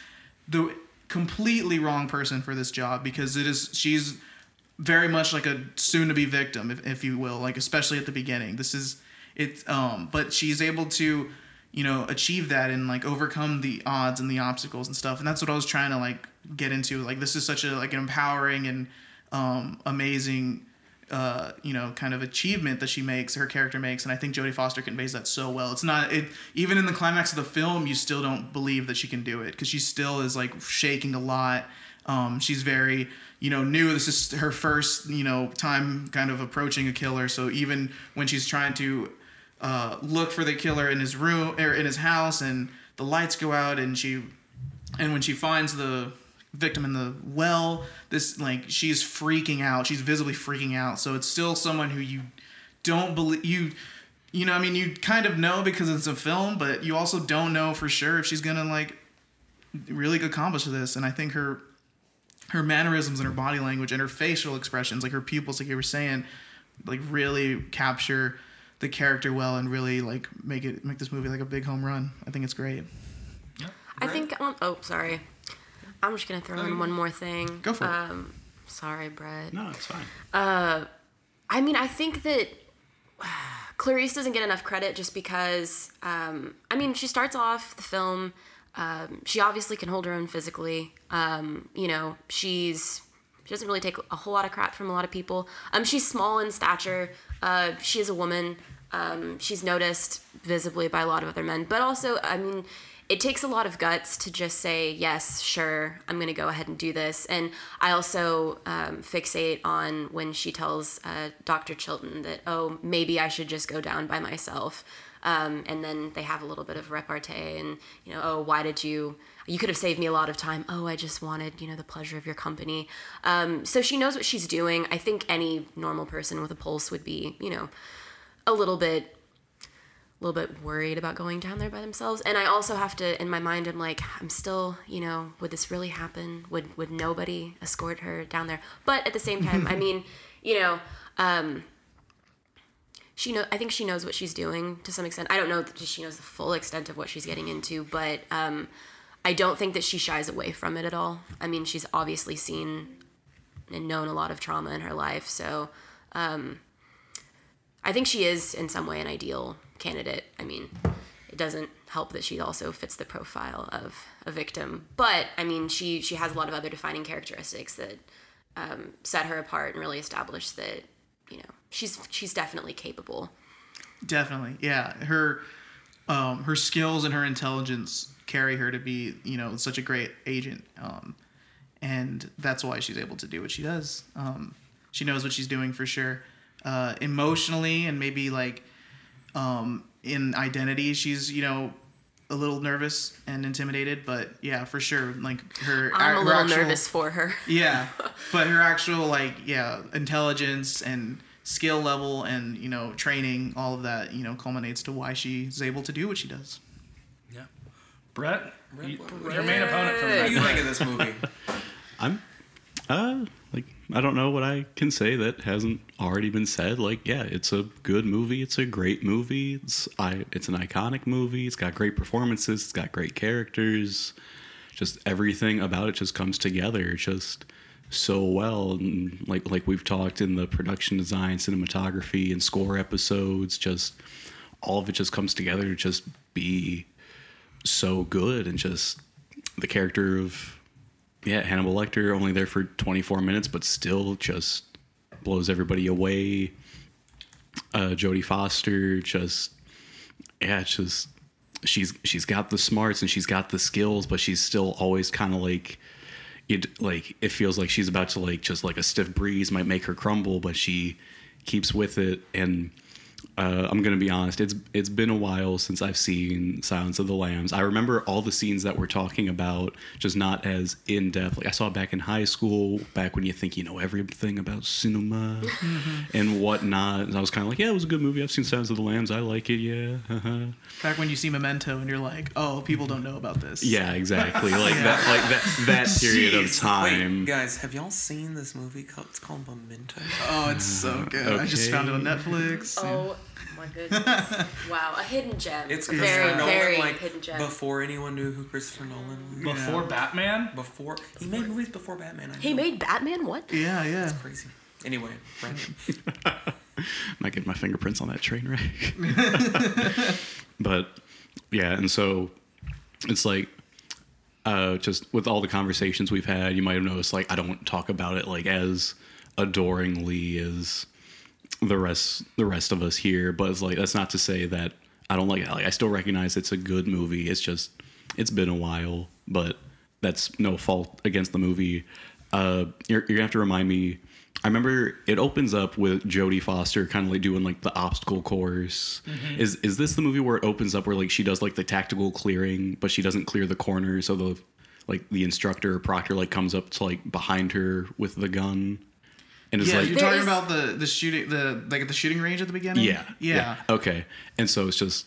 the completely wrong person for this job because it is she's very much like a soon to be victim if, if you will like especially at the beginning. This is it um but she's able to you know achieve that and like overcome the odds and the obstacles and stuff and that's what i was trying to like get into like this is such a like an empowering and um amazing uh, you know, kind of achievement that she makes, her character makes, and I think Jodie Foster conveys that so well. It's not it even in the climax of the film, you still don't believe that she can do it because she still is like shaking a lot. Um, she's very, you know, new. This is her first, you know, time kind of approaching a killer. So even when she's trying to uh, look for the killer in his room or in his house, and the lights go out, and she, and when she finds the victim in the well this like she's freaking out she's visibly freaking out so it's still someone who you don't believe you you know, I mean, you kind of know because it's a film, but you also don't know for sure if she's gonna like really accomplish this. And I think her her mannerisms and her body language and her facial expressions, like her pupils, like you were saying, like really capture the character well and really like make it make this movie like a big home run. I think it's great. I think. Um, oh, sorry. I'm just gonna throw in one more thing. Go for it. Um, sorry, Brett. No, it's fine. I mean, I think that (sighs) Clarice doesn't get enough credit just because, um, I mean, she starts off the film. Um, she obviously can hold her own physically. Um, you know, she's she doesn't really take a whole lot of crap from a lot of people. Um, she's small in stature. Uh, she is a woman. Um, she's noticed visibly by a lot of other men, but also, I mean, it takes a lot of guts to just say yes, sure, I'm gonna go ahead and do this. And I also um, fixate on when she tells uh, Dr. Chilton that oh maybe I should just go down by myself. Um, and then they have a little bit of repartee and you know oh why did you you could have saved me a lot of time. Oh i just wanted you know the pleasure of your company. Um, so she knows what she's doing. I think any normal person with a pulse would be you know a little bit a little bit worried about going down there by themselves. And i also have to in my mind i'm like i'm still you know would this really happen? Would would nobody escort her down there? But at the same time i (laughs) mean you know um she know i think she knows what she's doing to some extent i don't know that she knows the full extent of what she's getting into but um i don't think that she shies away from it at all i mean she's obviously seen and known a lot of trauma in her life so um I think she is in some way an ideal candidate. I mean, it doesn't help that she also fits the profile of a victim, but I mean, she she has a lot of other defining characteristics that um, set her apart and really establish that you know she's she's definitely capable. Definitely, yeah. Her um, her skills and her intelligence carry her to be, you know, such a great agent, um, and that's why she's able to do what she does. Um, she knows what she's doing for sure. Uh, emotionally and maybe like um, in identity, she's you know a little nervous and intimidated, but yeah, for sure, like her. I'm a her little actual- nervous for her. (laughs) Yeah, (laughs) but her actual like yeah intelligence and skill level and you know training, all of that you know culminates to why she's able to do what she does. Yeah. Brett, you- your main opponent for What do the you think of this movie? (laughs) I'm uh like I don't know what I can say that hasn't already been said. Like, yeah, it's a good movie. It's a great movie. It's I it's an iconic movie. It's got great performances. It's got great characters. Just everything about it just comes together just so well. And like like we've talked in the production design, cinematography, and score episodes, just all of it just comes together to just be so good and just the character of yeah, Hannibal Lecter only there for 24 minutes, but still just blows everybody away. Uh, Jodie Foster just yeah, just she's she's got the smarts and she's got the skills, but she's still always kind of like it like it feels like she's about to like just like a stiff breeze might make her crumble, but she keeps with it and uh, I'm gonna be honest. It's it's been a while since I've seen Silence of the Lambs. I remember all the scenes that we're talking about, just not as in depth. Like I saw it back in high school, back when you think you know everything about cinema and whatnot. And I was kind of like, yeah, it was a good movie. I've seen Silence of the Lambs. I like it. Yeah, uh-huh. Back when you see Memento and you're like, oh, people don't know about this. yeah, exactly. Like (laughs) that, like that that period of time. Wait, guys, have y'all seen this movie? Called, it's called Memento. Oh, it's so good. I just found it on Netflix. and- Oh my goodness! (laughs) wow, a hidden gem. It's a Christopher very Nolan, very like hidden gem. before anyone knew who Christopher Nolan was. Before Batman? Before he made movies before Batman. I he know. made Batman. What? Yeah, yeah. It's crazy. Anyway, Brandon. (laughs) might get my fingerprints on that train wreck. (laughs) but yeah, and so it's like uh, just with all the conversations we've had, you might have noticed like I don't talk about it like as adoringly as the rest the rest of us here. But it's like that's not to say that I don't like it. Like I still recognize it's a good movie. It's just it's been a while, but that's no fault against the movie. Uh, you're, you're gonna have to remind me. I remember it opens up with Jodie Foster kind of like doing like the obstacle course. Is is this the movie where it opens up where like she does like the tactical clearing, but she doesn't clear the corner, so the like the instructor or proctor like comes up to like behind her with the gun. And it's Yeah, like you're talking is- about the the shooting the like at the shooting range at the beginning. Yeah, yeah. Okay, and so it's just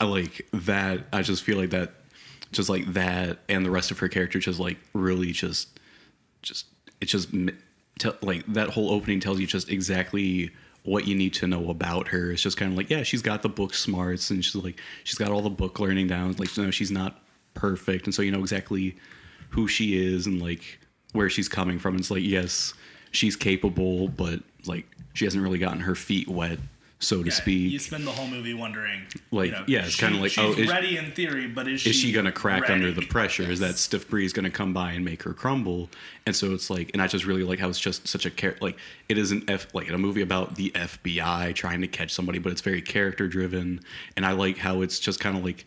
I like that. I just feel like that, just like that, and the rest of her character just like really just, just it just m- tell like that whole opening tells you just exactly what you need to know about her. It's just kind of like yeah, she's got the book smarts, and she's like she's got all the book learning down. Like no, she's not perfect, and so you know exactly who she is and like where she's coming from. And It's like yes, she's capable, but like she hasn't really gotten her feet wet, so to Yeah, speak. You spend the whole movie wondering, Like, you know, yeah, it's kinda like, oh, she's oh, is- ready in theory, but is she is she going to crack ready? under the pressure? Is that stiff breeze going to come by and make her crumble? And so it's like, and I just really like how it's just such a char- like it is an F like a movie about the FBI trying to catch somebody, but it's very character driven, and I like how it's just kind of like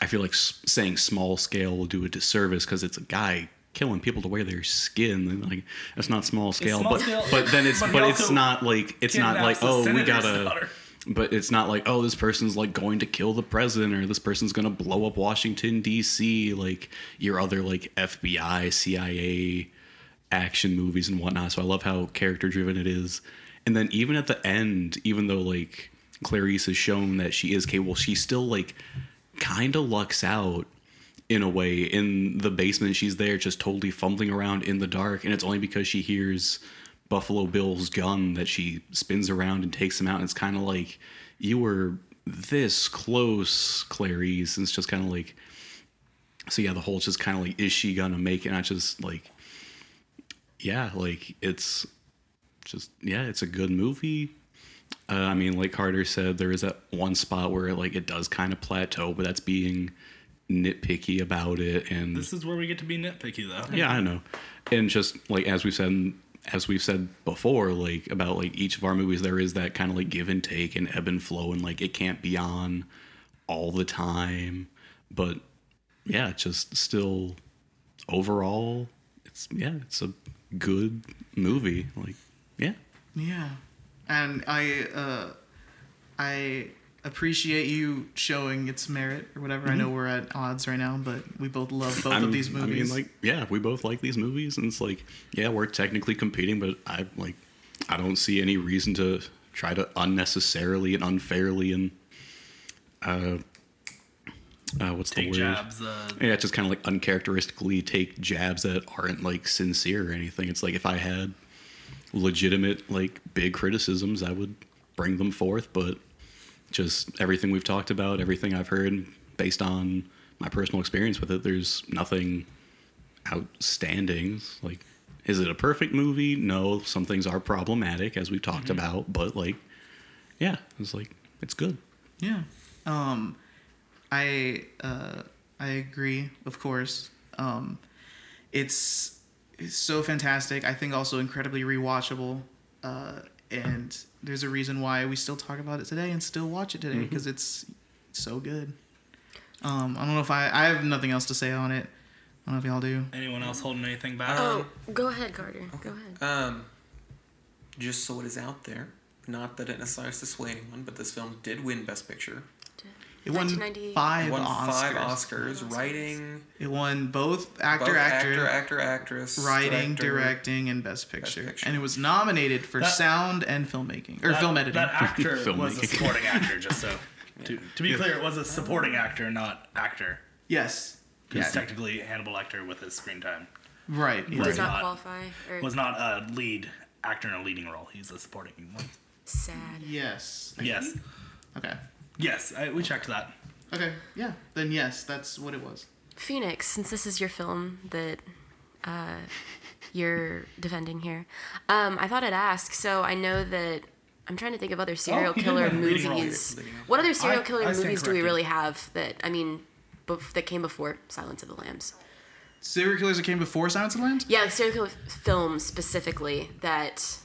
I feel like saying small scale will do a disservice because it's a guy killing people to wear their skin. Like that's not small scale, small but scale, but then it's (laughs) but but, it's not like it's not like oh we gotta. daughter. But it's not like, oh, this person's like going to kill the president or this person's going to blow up Washington, D.C., like your other like FBI, CIA action movies and whatnot. So I love how character driven it is. And then even at the end, even though like Clarice has shown that she is capable, she still like kind of lucks out in a way. In the basement, she's there just totally fumbling around in the dark. And it's only because she hears Buffalo Bill's gun that she spins around and takes him out. And it's kind of like, you were this close, Clarice. And it's just kind of like, so yeah, the whole just kind of like, is she gonna make it? And I just like, yeah, like it's just yeah, it's a good movie. Uh, I mean, like Carter said, there is that one spot where like it does kind of plateau, but that's being nitpicky about it. And This is where we get to be nitpicky, though. yeah, I know. And just like as we said, as we've said before, like about like each of our movies, there is that kind of like give and take and ebb and flow, and like it can't be on all the time. But yeah, it's just still overall, it's yeah, it's a good movie. Like yeah, Yeah, and I uh, I appreciate you showing its merit or whatever. I know we're at odds right now, but we both love both I'm- of these movies. I mean, like, yeah, we both like these movies, and it's like, yeah, we're technically competing, but I like, I don't see any reason to try to unnecessarily and unfairly and uh, uh what's Take the word? jabs. Uh, Yeah, just kind of like uncharacteristically take jabs that aren't like sincere or anything. It's like if I had legitimate like big criticisms, I would bring them forth, but just everything we've talked about, everything I've heard based on my personal experience with it, there's nothing outstanding. Like is it a perfect movie? No, some things are problematic as we've talked about, but like yeah, it's like it's good. Yeah. Um, I uh, I agree, of course. Um, it's it's so fantastic. I think also incredibly rewatchable. Uh, and there's a reason why we still talk about it today and still watch it today because it's so good. Um, I don't know if I I have nothing else to say on it. I don't know if y'all do. anyone else holding anything back? Oh, go ahead, Carter. Go ahead. Um, just so it is out there, not that it necessarily has to sway anyone, but this film did win Best Picture. It won 1990 five It won Oscars. five Oscars, writing, It won both actor, both actor, actor, actor, actress, writing, director. directing, and best picture. Picture. And it was nominated for That- sound and filmmaking or That- film editing. That (laughs) actor was a supporting actor, just so. (laughs) To, to be clear, it was a supporting actor, not actor. yes. Because Yeah. technically, Hannibal Lecter, with his screen time, Right. He right. Does not not- qualify or was not a lead actor in a leading role. He's a supporting one. sad. Yes. Yes. Okay. Yes, I, we checked that. Okay. Yeah. Then yes, that's what it was. Phoenix, since this is your film that uh, you're defending here, um, I thought I'd ask. So I know that I'm trying to think of other serial Oh, killer win a leading role. movies. What other serial I- killer I stand movies do we really have that? I mean, bef- that came before Silence of the Lambs. Serial killers that came before Silence of the Lambs. Yeah, like serial killer films specifically that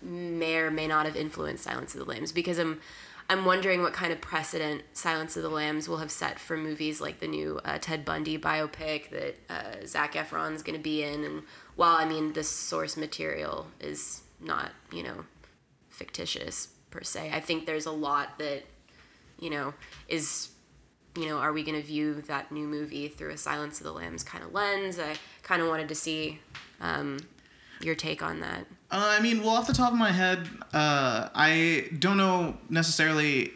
may or may not have influenced Silence of the Lambs because I'm I'm wondering what kind of precedent Silence of the Lambs will have set for movies like the new uh, Ted Bundy biopic that uh, Zac Efron's going to be in. And while I mean the source material is not you know fictitious per se, I think there's a lot that you know is you know, are we going to view that new movie through a Silence of the Lambs kind of lens? I kind of wanted to see. Um, your take on that? Uh, I mean, well, off the top of my head, uh, I don't know necessarily.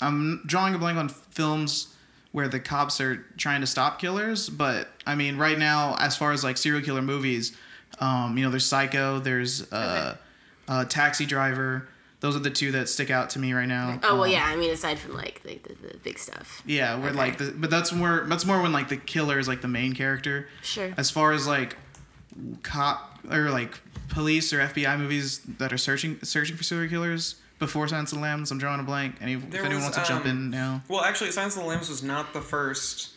I'm drawing a blank on films where the cops are trying to stop killers, but I mean, right now, as far as like serial killer movies, um, you know, there's Psycho, there's uh, uh, Taxi Driver. Those are the two that stick out to me right now. Oh well, Um, yeah. I mean, aside from like the, the, the big stuff. Yeah, where Okay. like the, but that's more that's more when like the killer is like the main character. Sure. As far as like cop or like police or FBI movies that are searching searching for serial killers before Silence of the Lambs, I'm drawing a blank. Any if anyone was, wants to jump um, in now. Well, actually, Silence of the Lambs was not the first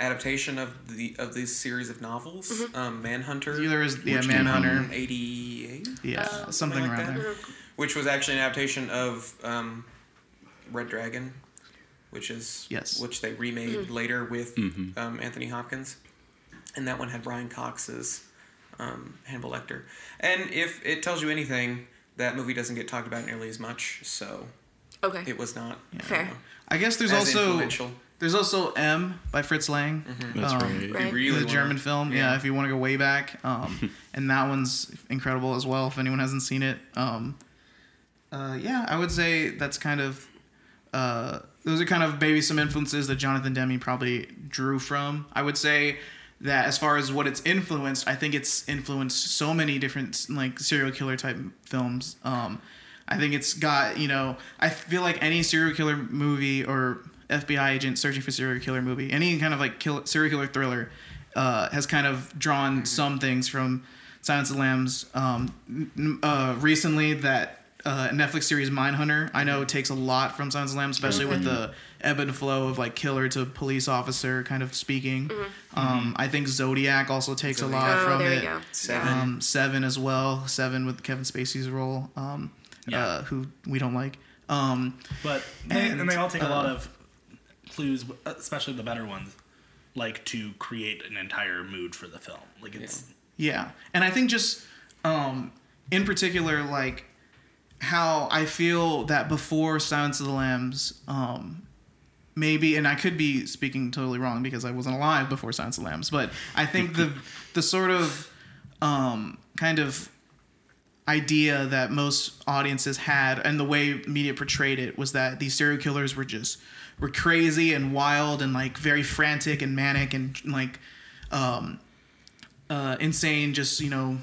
adaptation of the of this series of novels. Mm-hmm. Um, Manhunter. There was yeah which Manhunter. '88. Yeah, something like around that. there. Which was actually an adaptation of um, Red Dragon, which is Yes. which they remade Mm-hmm. later with um, Anthony Hopkins, and that one had Brian Cox's um, Hannibal Lecter. And if it tells you anything, that movie doesn't get talked about nearly as much, so Okay. it was not Fair. I guess there's as also there's also M by Fritz Lang. That's Um, right. Right. really the German film. Yeah. yeah. if you want to go way back, um, (laughs) and that one's incredible as well. If anyone hasn't seen it, um, uh, yeah, I would say that's kind of uh, those are kind of maybe some influences that Jonathan Demme probably drew from. I would say that as far as what it's influenced, I think it's influenced so many different like serial killer type films. Um, I think it's got you know I feel like any serial killer movie or FBI agent searching for serial killer movie, any kind of like kill, serial killer thriller, uh, has kind of drawn some things from Silence of the Lambs. Um, uh, recently, that uh, Netflix series Mindhunter, I know takes a lot from Silence of the Lambs, especially with the ebb and flow of like killer to police officer kind of speaking. Um, I think Zodiac also takes a lot Oh, from there we it. go. Seven. Um, Seven as well. Seven with Kevin Spacey's role, um, Yeah. uh, who we don't like. Um, But they, and, And, they all take a lot uh, of clues, especially the better ones, like to create an entire mood for the film. Like it's Yeah, and I think just um, in particular, like how I feel that before Silence of the Lambs, um, maybe, and I could be speaking totally wrong because I wasn't alive before Silence of the Lambs, but I think the the sort of um, kind of idea that most audiences had and the way media portrayed it was that these serial killers were just were crazy and wild and like very frantic and manic and like um uh insane just you know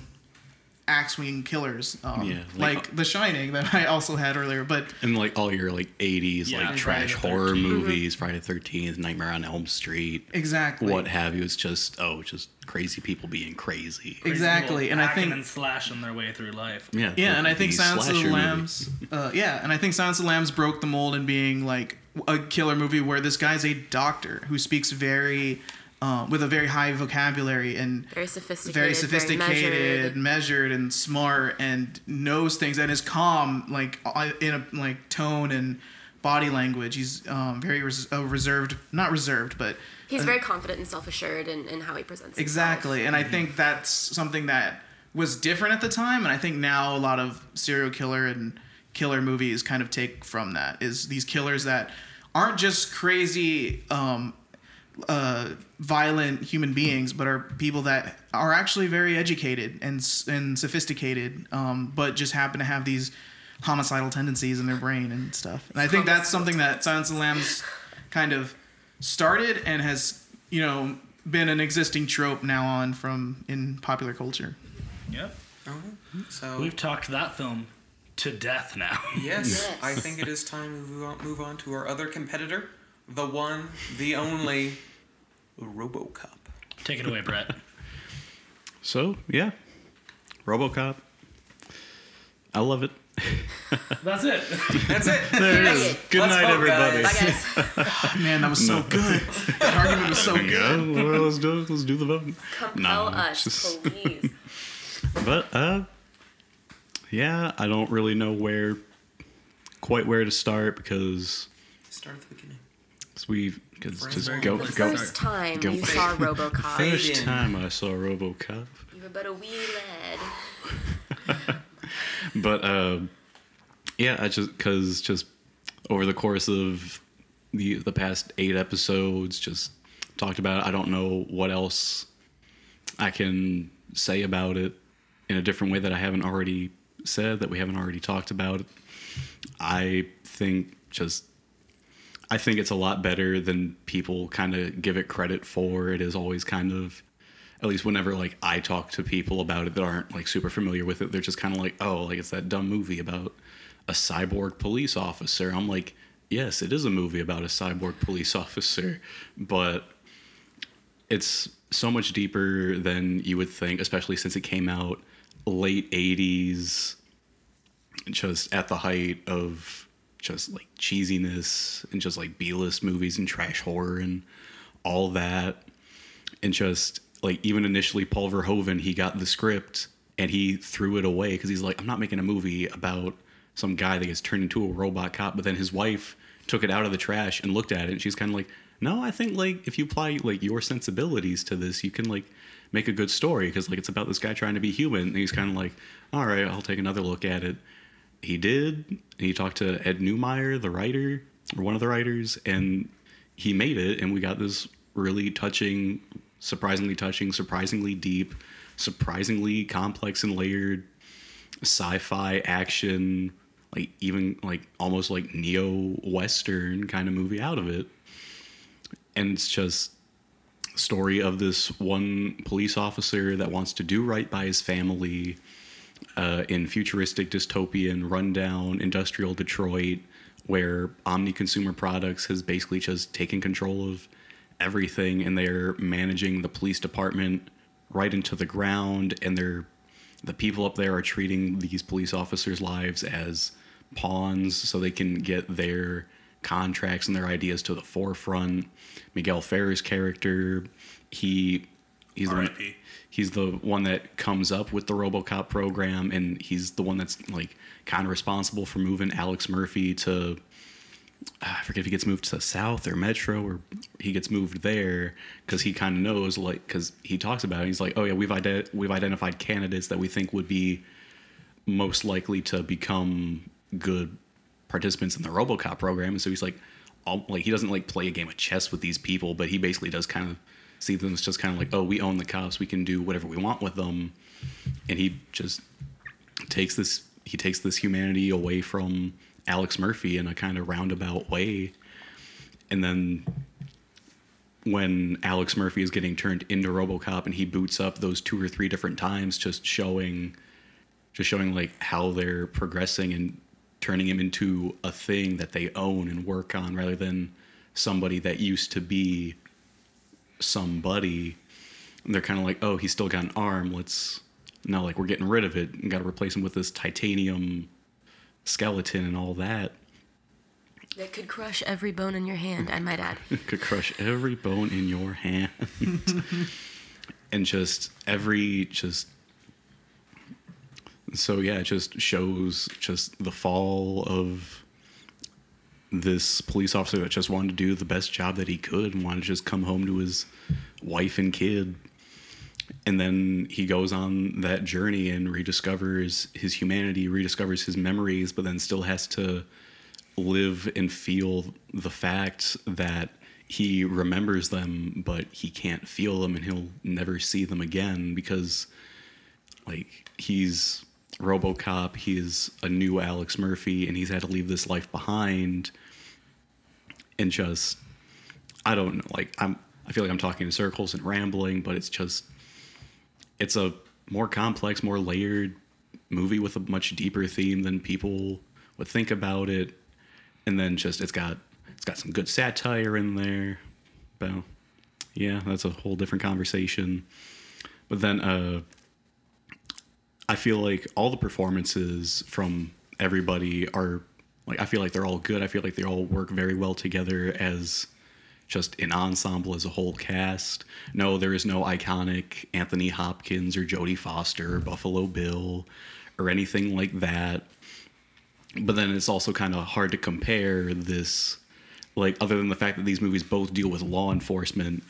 axe swinging killers um Yeah, like, like- the shining that i also had earlier but And like all your like 80s Yeah, like trash horror movies, Friday the 13th, Nightmare on Elm Street, exactly what have you. It's just oh, just crazy people being crazy. crazy exactly people and i think and slashing their way through life. Yeah, Yeah, and I think these Silence of the Lambs. Uh, yeah, and I think Silence of the Lambs broke the mold in being like a killer movie where this guy's a doctor who speaks very, um, with a very high vocabulary and Very sophisticated. very sophisticated, measured. measured. and smart, and knows things and is calm, like uh, in a like tone and body language. He's um, very res- uh, reserved, not reserved, but He's uh, very confident and self-assured in, in how he presents himself. Exactly. And I think that's something that was different at the time. And I think now a lot of serial killer and killer movies kind of take from that is these killers that aren't just crazy, um, uh, violent human beings, but are people that are actually very educated and, and sophisticated, um, but just happen to have these homicidal tendencies in their brain and stuff. And I think that's something that Silence of the Lambs kind of started and has, you know, been an existing trope now on from in popular culture. Yep. Oh, so We've talked that film to death now. (laughs) yes, Yes. I think it is time we move on, move on to our other competitor, the one, the only, RoboCop. Take it away, Brett. (laughs) So yeah, RoboCop. I love it. (laughs) That's it. That's it. (laughs) There it Like is. it. Good Let's night, vote, everybody. guys. Bye, guys. Man, that was so good. that argument was so good. Yeah, well, let's do let's do the vote. Compel No, us, just- please. But uh, yeah, I don't really know where, quite where to start because Start at the beginning. We cause Friends just very go good. go. First time Go- you saw (laughs) RoboCop, Fade First in. time I saw RoboCop, you were but a wee lad. (laughs) but uh, yeah, I just because just over the course of the the past eight episodes, just talked about it. I don't know what else I can say about it in a different way that I haven't already said, that we haven't already talked about. I think just I think it's a lot better than people kind of give it credit for. It is always kind of at least whenever like I talk to people about it that aren't like super familiar with it, they're just kind of like, "Oh, like it's that dumb movie about a cyborg police officer." I'm like, "Yes, it is a movie about a cyborg police (laughs) officer, but it's so much deeper than you would think, especially since it came out late 80s just at the height of just like cheesiness and just like B-list movies and trash horror and all that. And just like even initially Paul Verhoeven he got the script and he threw it away because he's like I'm not making a movie about some guy that gets turned into a robot cop. But then his wife took it out of the trash and looked at it and she's kind of like no I think like if you apply like your sensibilities to this you can like make a good story because like it's about this guy trying to be human. And he's kind of like all right I'll take another look at it he did. He talked to Ed Neumeier, the writer, or one of the writers, and he made it. And we got this really touching, surprisingly touching, surprisingly deep, surprisingly complex and layered sci-fi action, like even like almost like neo-western kind of movie out of it. And it's just story of this one police officer that wants to do right by his family uh, in futuristic dystopian rundown industrial Detroit, where Omni Consumer Products has basically just taken control of everything, and they're managing the police department right into the ground, and they're the people up there are treating these police officers' lives as pawns, so they can get their contracts and their ideas to the forefront. Miguel Ferrer's character, he he's the one. He's the one that comes up with the RoboCop program, and he's the one that's like kind of responsible for moving Alex Murphy to. uh, I forget if he gets moved to South or Metro, or he gets moved there because he kind of knows, like, because he talks about it. He's like, "Oh yeah, we've ide- we've identified candidates that we think would be most likely to become good participants in the RoboCop program." And so he's like, all, like he doesn't like play a game of chess with these people, but he basically does kind of see them as just kind of like, "Oh, we own the cops. We can do whatever we want with them," and he just takes this he takes this humanity away from Alex Murphy in a kind of roundabout way. And then when Alex Murphy is getting turned into RoboCop and he boots up those two or three different times just showing just showing like how they're progressing and turning him into a thing that they own and work on rather than somebody that used to be somebody and they're kind of like oh he's still got an arm let's no like we're getting rid of it and got to replace him with this titanium skeleton and all that That could crush every bone in your hand, I might add. (laughs) could crush every bone in your hand (laughs) and just every just so yeah it just shows just the fall of this police officer that just wanted to do the best job that he could and wanted to just come home to his wife and kid. And then he goes on that journey and rediscovers his humanity rediscovers his memories but then still has to live and feel the fact that he remembers them but he can't feel them and he'll never see them again because like he's RoboCop, he's a new Alex Murphy and he's had to leave this life behind and just I don't know like I'm I feel like I'm talking in circles and rambling but it's just it's a more complex, more layered movie with a much deeper theme than people would think about it and then just it's got it's got some good satire in there. But yeah, that's a whole different conversation. But then uh I feel like all the performances from everybody are like I feel like they're all good. I feel like they all work very well together as just an ensemble as a whole cast. No, there is no iconic Anthony Hopkins or Jodie Foster or Buffalo Bill or anything like that but then it's also kind of hard to compare this like other than the fact that these movies both deal with law enforcement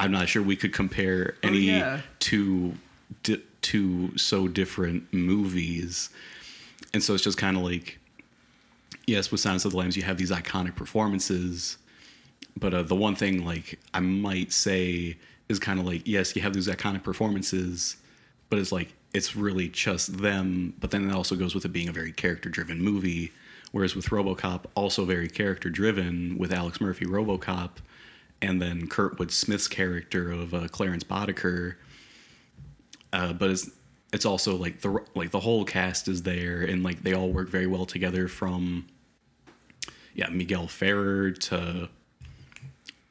i'm not sure we could compare oh, any yeah. two di- two so different movies and so it's just kind of like yes with silence of the lambs you have these iconic performances but uh, the one thing like i might say is kind of like yes you have these iconic performances but it's like it's really just them. But then it also goes with it being a very character driven movie. Whereas with RoboCop, also very character driven with Alex Murphy RoboCop, and then Kurtwood Smith's character of uh, Clarence Boddicker. Uh, but it's it's also like the like the whole cast is there, and like they all work very well together. From yeah, Miguel Ferrer to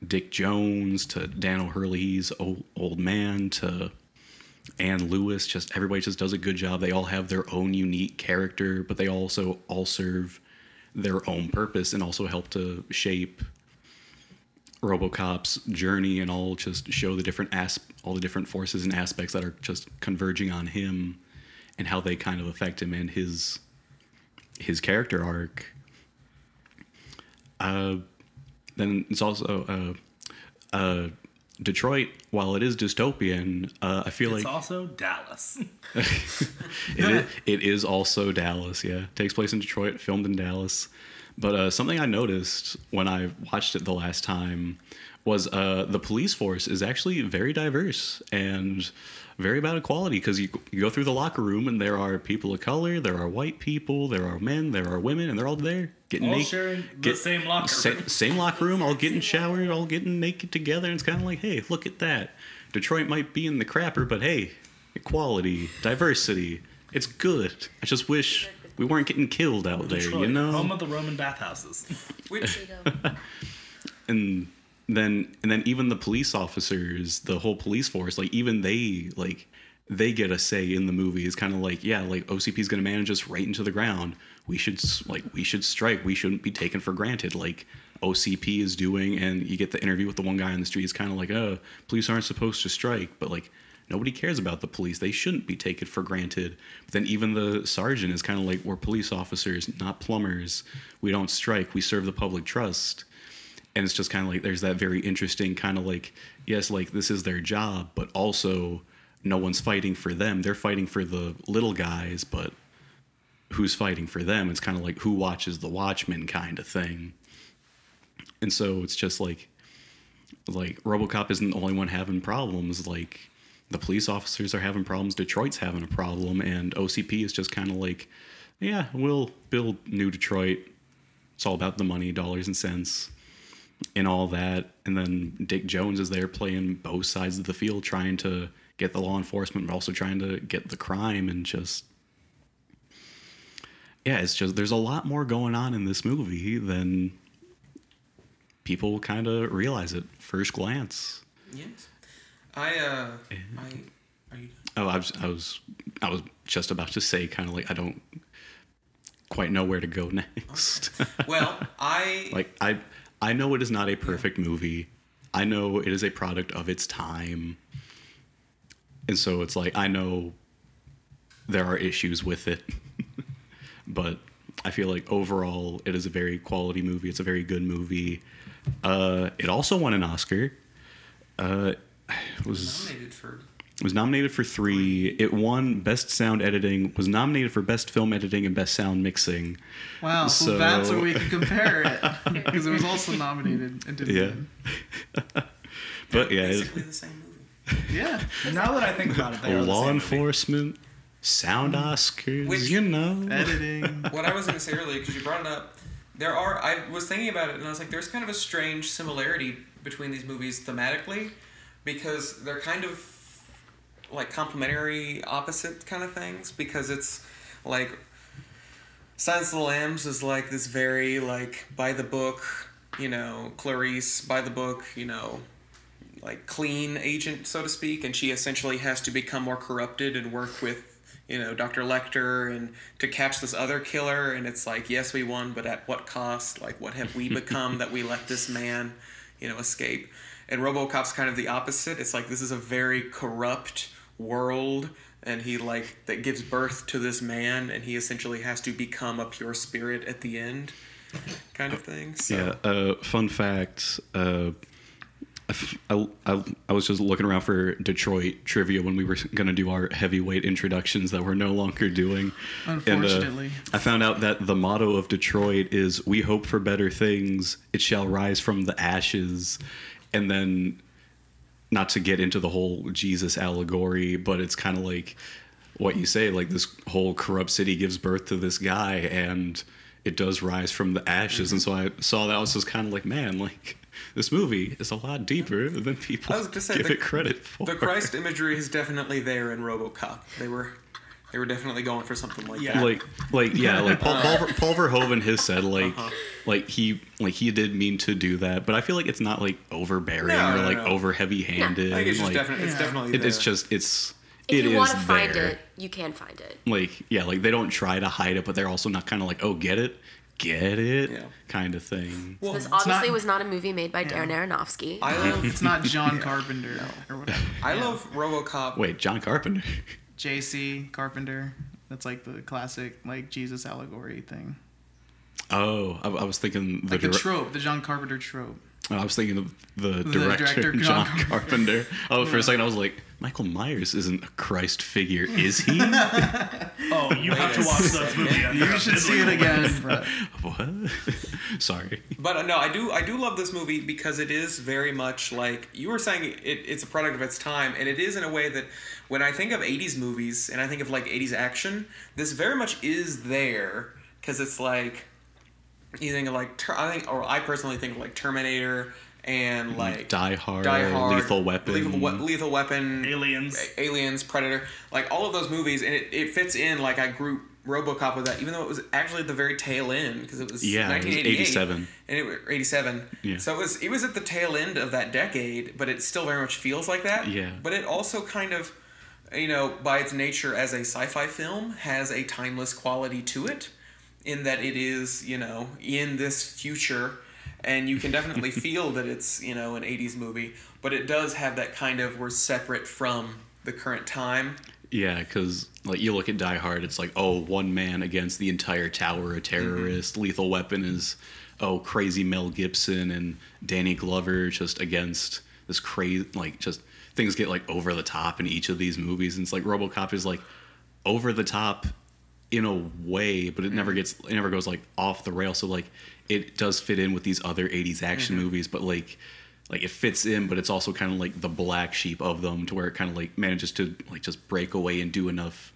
Dick Jones to Dan O'Hurley's old, old man to Ann Lewis. Just everybody just does a good job. They all have their own unique character, but they also all serve their own purpose and also help to shape RoboCop's journey and all just show the different as all the different forces and aspects that are just converging on him and how they kind of affect him and his his character arc. Uh, then it's also uh, uh, Detroit. While it is dystopian, uh, I feel It's like it's also Dallas. (laughs) (laughs) it, is, it is also Dallas. Yeah, takes place in Detroit, filmed in Dallas. But uh, something I noticed when I watched it the last time was uh, the police force is actually very diverse and very about equality because you, you go through the locker room and there are people of color, there are white people, there are men, there are women, and they're all there getting All naked. sharing the same locker sa- room. same locker room, all getting showered, all getting naked together. And it's kind of like, hey, look at that. Detroit might be in the crapper, but hey, equality, diversity, it's good. I just wish we weren't getting killed out there, you know? home of the Roman bathhouses. (laughs) Which (laughs) and then and then even the police officers the whole police force like even they like they get a say in the movie. It's kind of like yeah like ocp is going to manage us right into the ground. We should like we should strike. We shouldn't be taken for granted like ocp is doing and you get the interview with the one guy on the street. It's kind of like oh, police aren't supposed to strike. But like nobody cares about the police. They shouldn't be taken for granted. But then even the sergeant is kind of like we're police officers not plumbers. We don't strike. We serve the public trust and it's just kind of like there's that very interesting kind of like yes like this is their job but also no one's fighting for them. They're fighting for the little guys but who's fighting for them? It's kind of like who watches the watchmen kind of thing. And so it's just like like robocop isn't the only one having problems. Like the police officers are having problems. Detroit's having a problem. And ocp is just kind of like yeah we'll build new detroit. It's all about the money dollars and cents and all that. And then Dick Jones is there playing both sides of the field, trying to get the law enforcement, but also trying to get the crime and just. Yeah, it's just there's a lot more going on in this movie than people kind of realize at first glance. yes, I uh, I are you? done? Oh, I was, I was, I was just about to say, kind of like I don't quite know where to go (laughs) next. Well, I (laughs) like I I know it is not a perfect movie. I know it is a product of its time. And so it's like I know there are issues with it. (laughs) but I feel like overall it is a very quality movie. It's a very good movie. Uh, it also won an Oscar. Uh, (sighs) it was nominated for was nominated for three. It won Best Sound Editing. Was nominated for Best Film Editing and Best Sound Mixing. Wow, so, So- that's where we can compare it because it was also nominated and didn't Yeah. win. (laughs) But yeah, it- basically the same movie. Yeah, now that I think about it, they are the law same movie. enforcement, sound mm. Oscars, Which- you know. editing. (laughs) what I was going to say earlier, because you brought it up, there are. I was thinking about it, and I was like, there's kind of a strange similarity between these movies thematically, because they're kind of like complementary, opposite kind of things. Because it's like Silence of the Lambs is like this very like by the book, you know, Clarice by the book, you know, like clean agent, so to speak, and she essentially has to become more corrupted and work with, you know, Dr. Lecter and to catch this other killer. And it's like, yes, we won, but at what cost? Like, what have we (laughs) become that we let this man, you know, escape? And RoboCop's kind of the opposite. It's like this is a very corrupt world, and he like that gives birth to this man, and he essentially has to become a pure spirit at the end, kind of thing. So. Yeah. Uh, fun fact. Uh, I f- I, I, I was just looking around for Detroit trivia when we were (laughs) going to do our heavyweight introductions that we're no longer doing. Unfortunately. And, uh, I found out that the motto of Detroit is "We hope for better things. It shall rise from the ashes." And then, not to get into the whole Jesus allegory, but it's kind of like what you say, like this whole corrupt city gives birth to this guy, and it does rise from the ashes. And so I saw that I was just kind of like, man, like this movie is a lot deeper than people I was say, give the- it credit for. The Christ imagery is definitely there in RoboCop. They were they were definitely going for something like Yeah. that. like like yeah like (laughs) Paul, Paul, Uh-huh. Paul Verhoeven has said like like he like he did mean to do that but I feel like it's not like overbearing No, or like no. over heavy handed I think it's just like definitely it's Yeah. definitely it, it's just it's If it you is want to find there. it, you can find it. like yeah like they don't try to hide it but they're also not kind of like oh get it get it Yeah. kind of thing well, This obviously not- was not a movie made by Darren Aronofsky. I love (laughs) It's not John Carpenter or whatever. I Yeah. love RoboCop. wait John Carpenter J.C. Carpenter. That's like the classic like Jesus allegory thing. oh I, I was thinking the, Like the dir- trope, the John Carpenter trope. I was thinking of the, The director, director, (laughs) John John Carpenter. Oh, for a second I was like, Michael Myers isn't a Christ figure, is he? (laughs) Oh, you have to watch that (laughs) movie. You should see it again. What? Sorry. But uh, no, I do I do love this movie because it is very much like you were saying it, it's a product of its time and it is in a way that when I think of 80s movies and I think of like 80s action, this very much is there cuz it's like you think of like I think or I personally think of like Terminator and mm, like Die Hard, Die Hard, Lethal Weapon. Lethal, We- Lethal Weapon, Aliens. A- Aliens, Predator, like all of those movies, and it, it fits in. Like I group RoboCop with that, even though it was actually at the very tail end because it was Yeah, it was and it was 87. Yeah. So it was it was at the tail end of that decade, but it still very much feels like that. Yeah. But it also kind of, you know, by its nature as a sci-fi film, has a timeless quality to it, in that it is you know in this future and you can definitely (laughs) feel that it's you know an 80s movie but it does have that kind of we're separate from the current time Yeah, because like you look at Die Hard, it's like oh, one man against the entire tower of mm-hmm. terrorists. Lethal Weapon is oh, crazy Mel Gibson and Danny Glover just against this crazy like just things get like over the top in each of these movies. And it's like RoboCop is like over the top in a way, but it never mm. gets it never goes like off the rail. So like it does fit in with these other '80s action mm-hmm. movies, but like like it fits in, but it's also kind of like the black sheep of them, to where it kind of like manages to like just break away and do enough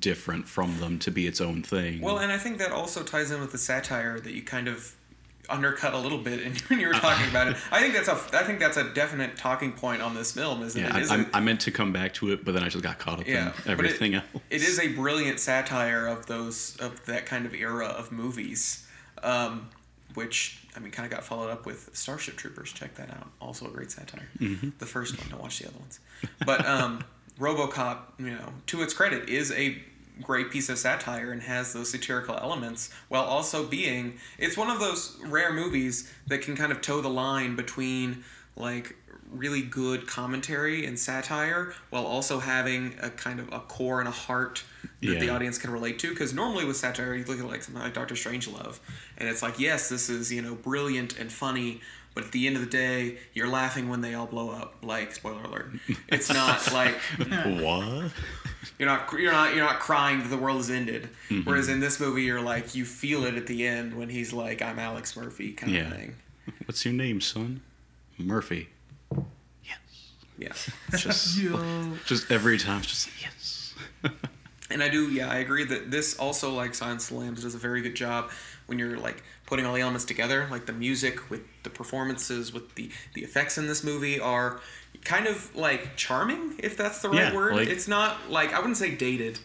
different from them to be its own thing. well and i think that also ties in with the satire that you kind of undercut a little bit in, (laughs) when you were talking about it. I think that's a i think that's a definite talking point on this film is yeah, it is I, a- I, meant to come back to it, but then I just got caught up yeah in everything it, else. it is a brilliant satire of those of that kind of era of movies um, which i mean kind of got followed up with starship troopers. Check that out. Also a great satire. The first one. Don't watch the other ones. But um, (laughs) robocop you know to its credit is a great piece of satire and has those satirical elements while also being it's one of those rare movies that can kind of toe the line between like really good commentary and satire while also having a kind of a core and a heart that the audience can relate to. Because normally with satire you look at like something like Doctor Strangelove and it's like yes this is you know brilliant and funny but at the end of the day you're laughing when they all blow up like spoiler alert. It's not (laughs) like what? You're not you're not you're not crying that the world has ended Mm-hmm. whereas in this movie you're like you feel it at the end when he's like I'm Alex Murphy kind Yeah. of thing What's your name, son? Murphy. Yes. yeah It's just (laughs) Yo. just every time, it's just yes. (laughs) And I do, yeah, I agree that this also, like Silence of the Lambs, does a very good job when you're like putting all the elements together, like the music with the performances, with the the effects in this movie are kind of like charming, if that's the right Yeah, word. like- it's not like I wouldn't say dated,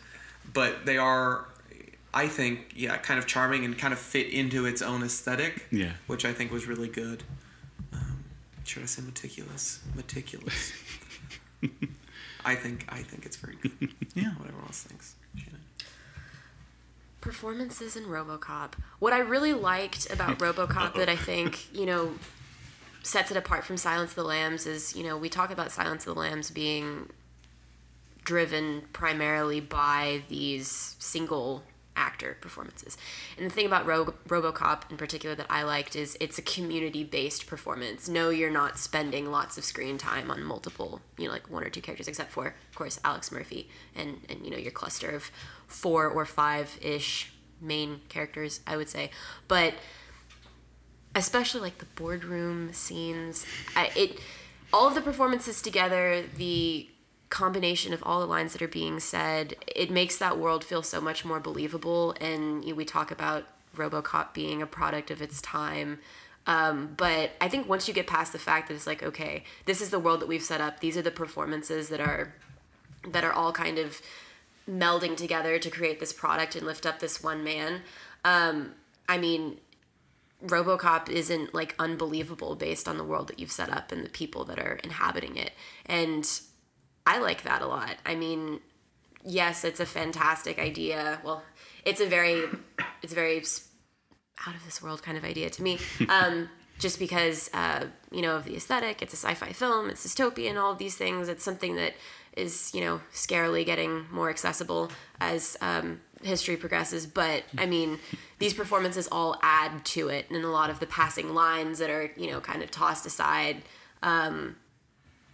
but they are, I think, yeah, kind of charming and kind of fit into its own aesthetic. Yeah. which I think was really good. Um, should I say meticulous? Meticulous. (laughs) I think I think it's very good. (laughs) Yeah. Whatever else thinks. Shannon. performances in RoboCop. What I really liked about RoboCop that I think, you know, sets it apart from Silence of the Lambs is, you know, we talk about Silence of the Lambs being driven primarily by these single actor performances. And the thing about Ro- RoboCop in particular that I liked is it's a community-based performance. No, you're not spending lots of screen time on multiple, you know, like one or two characters except for of course Alex Murphy and and you know your cluster of four or five-ish main characters, I would say. But especially like the boardroom scenes, I, it all of the performances together, the combination of all the lines that are being said, it makes that world feel so much more believable. And you know, we talk about RoboCop being a product of its time. Um, but I think once you get past the fact that it's like, okay, this is the world that we've set up. These are the performances that are that are all kind of melding together to create this product and lift up this one man. Um, I mean, RoboCop isn't like unbelievable based on the world that you've set up and the people that are inhabiting it. And I like that a lot. I mean, yes, it's a fantastic idea. Well, it's a very it's a very out of this world kind of idea to me. (laughs) Um, just because uh, you know of the aesthetic, it's a sci-fi film, it's dystopian, all of these things. It's something that is you know scarily getting more accessible as um, history progresses. But I mean, these performances all add to it, and a lot of the passing lines that are you know kind of tossed aside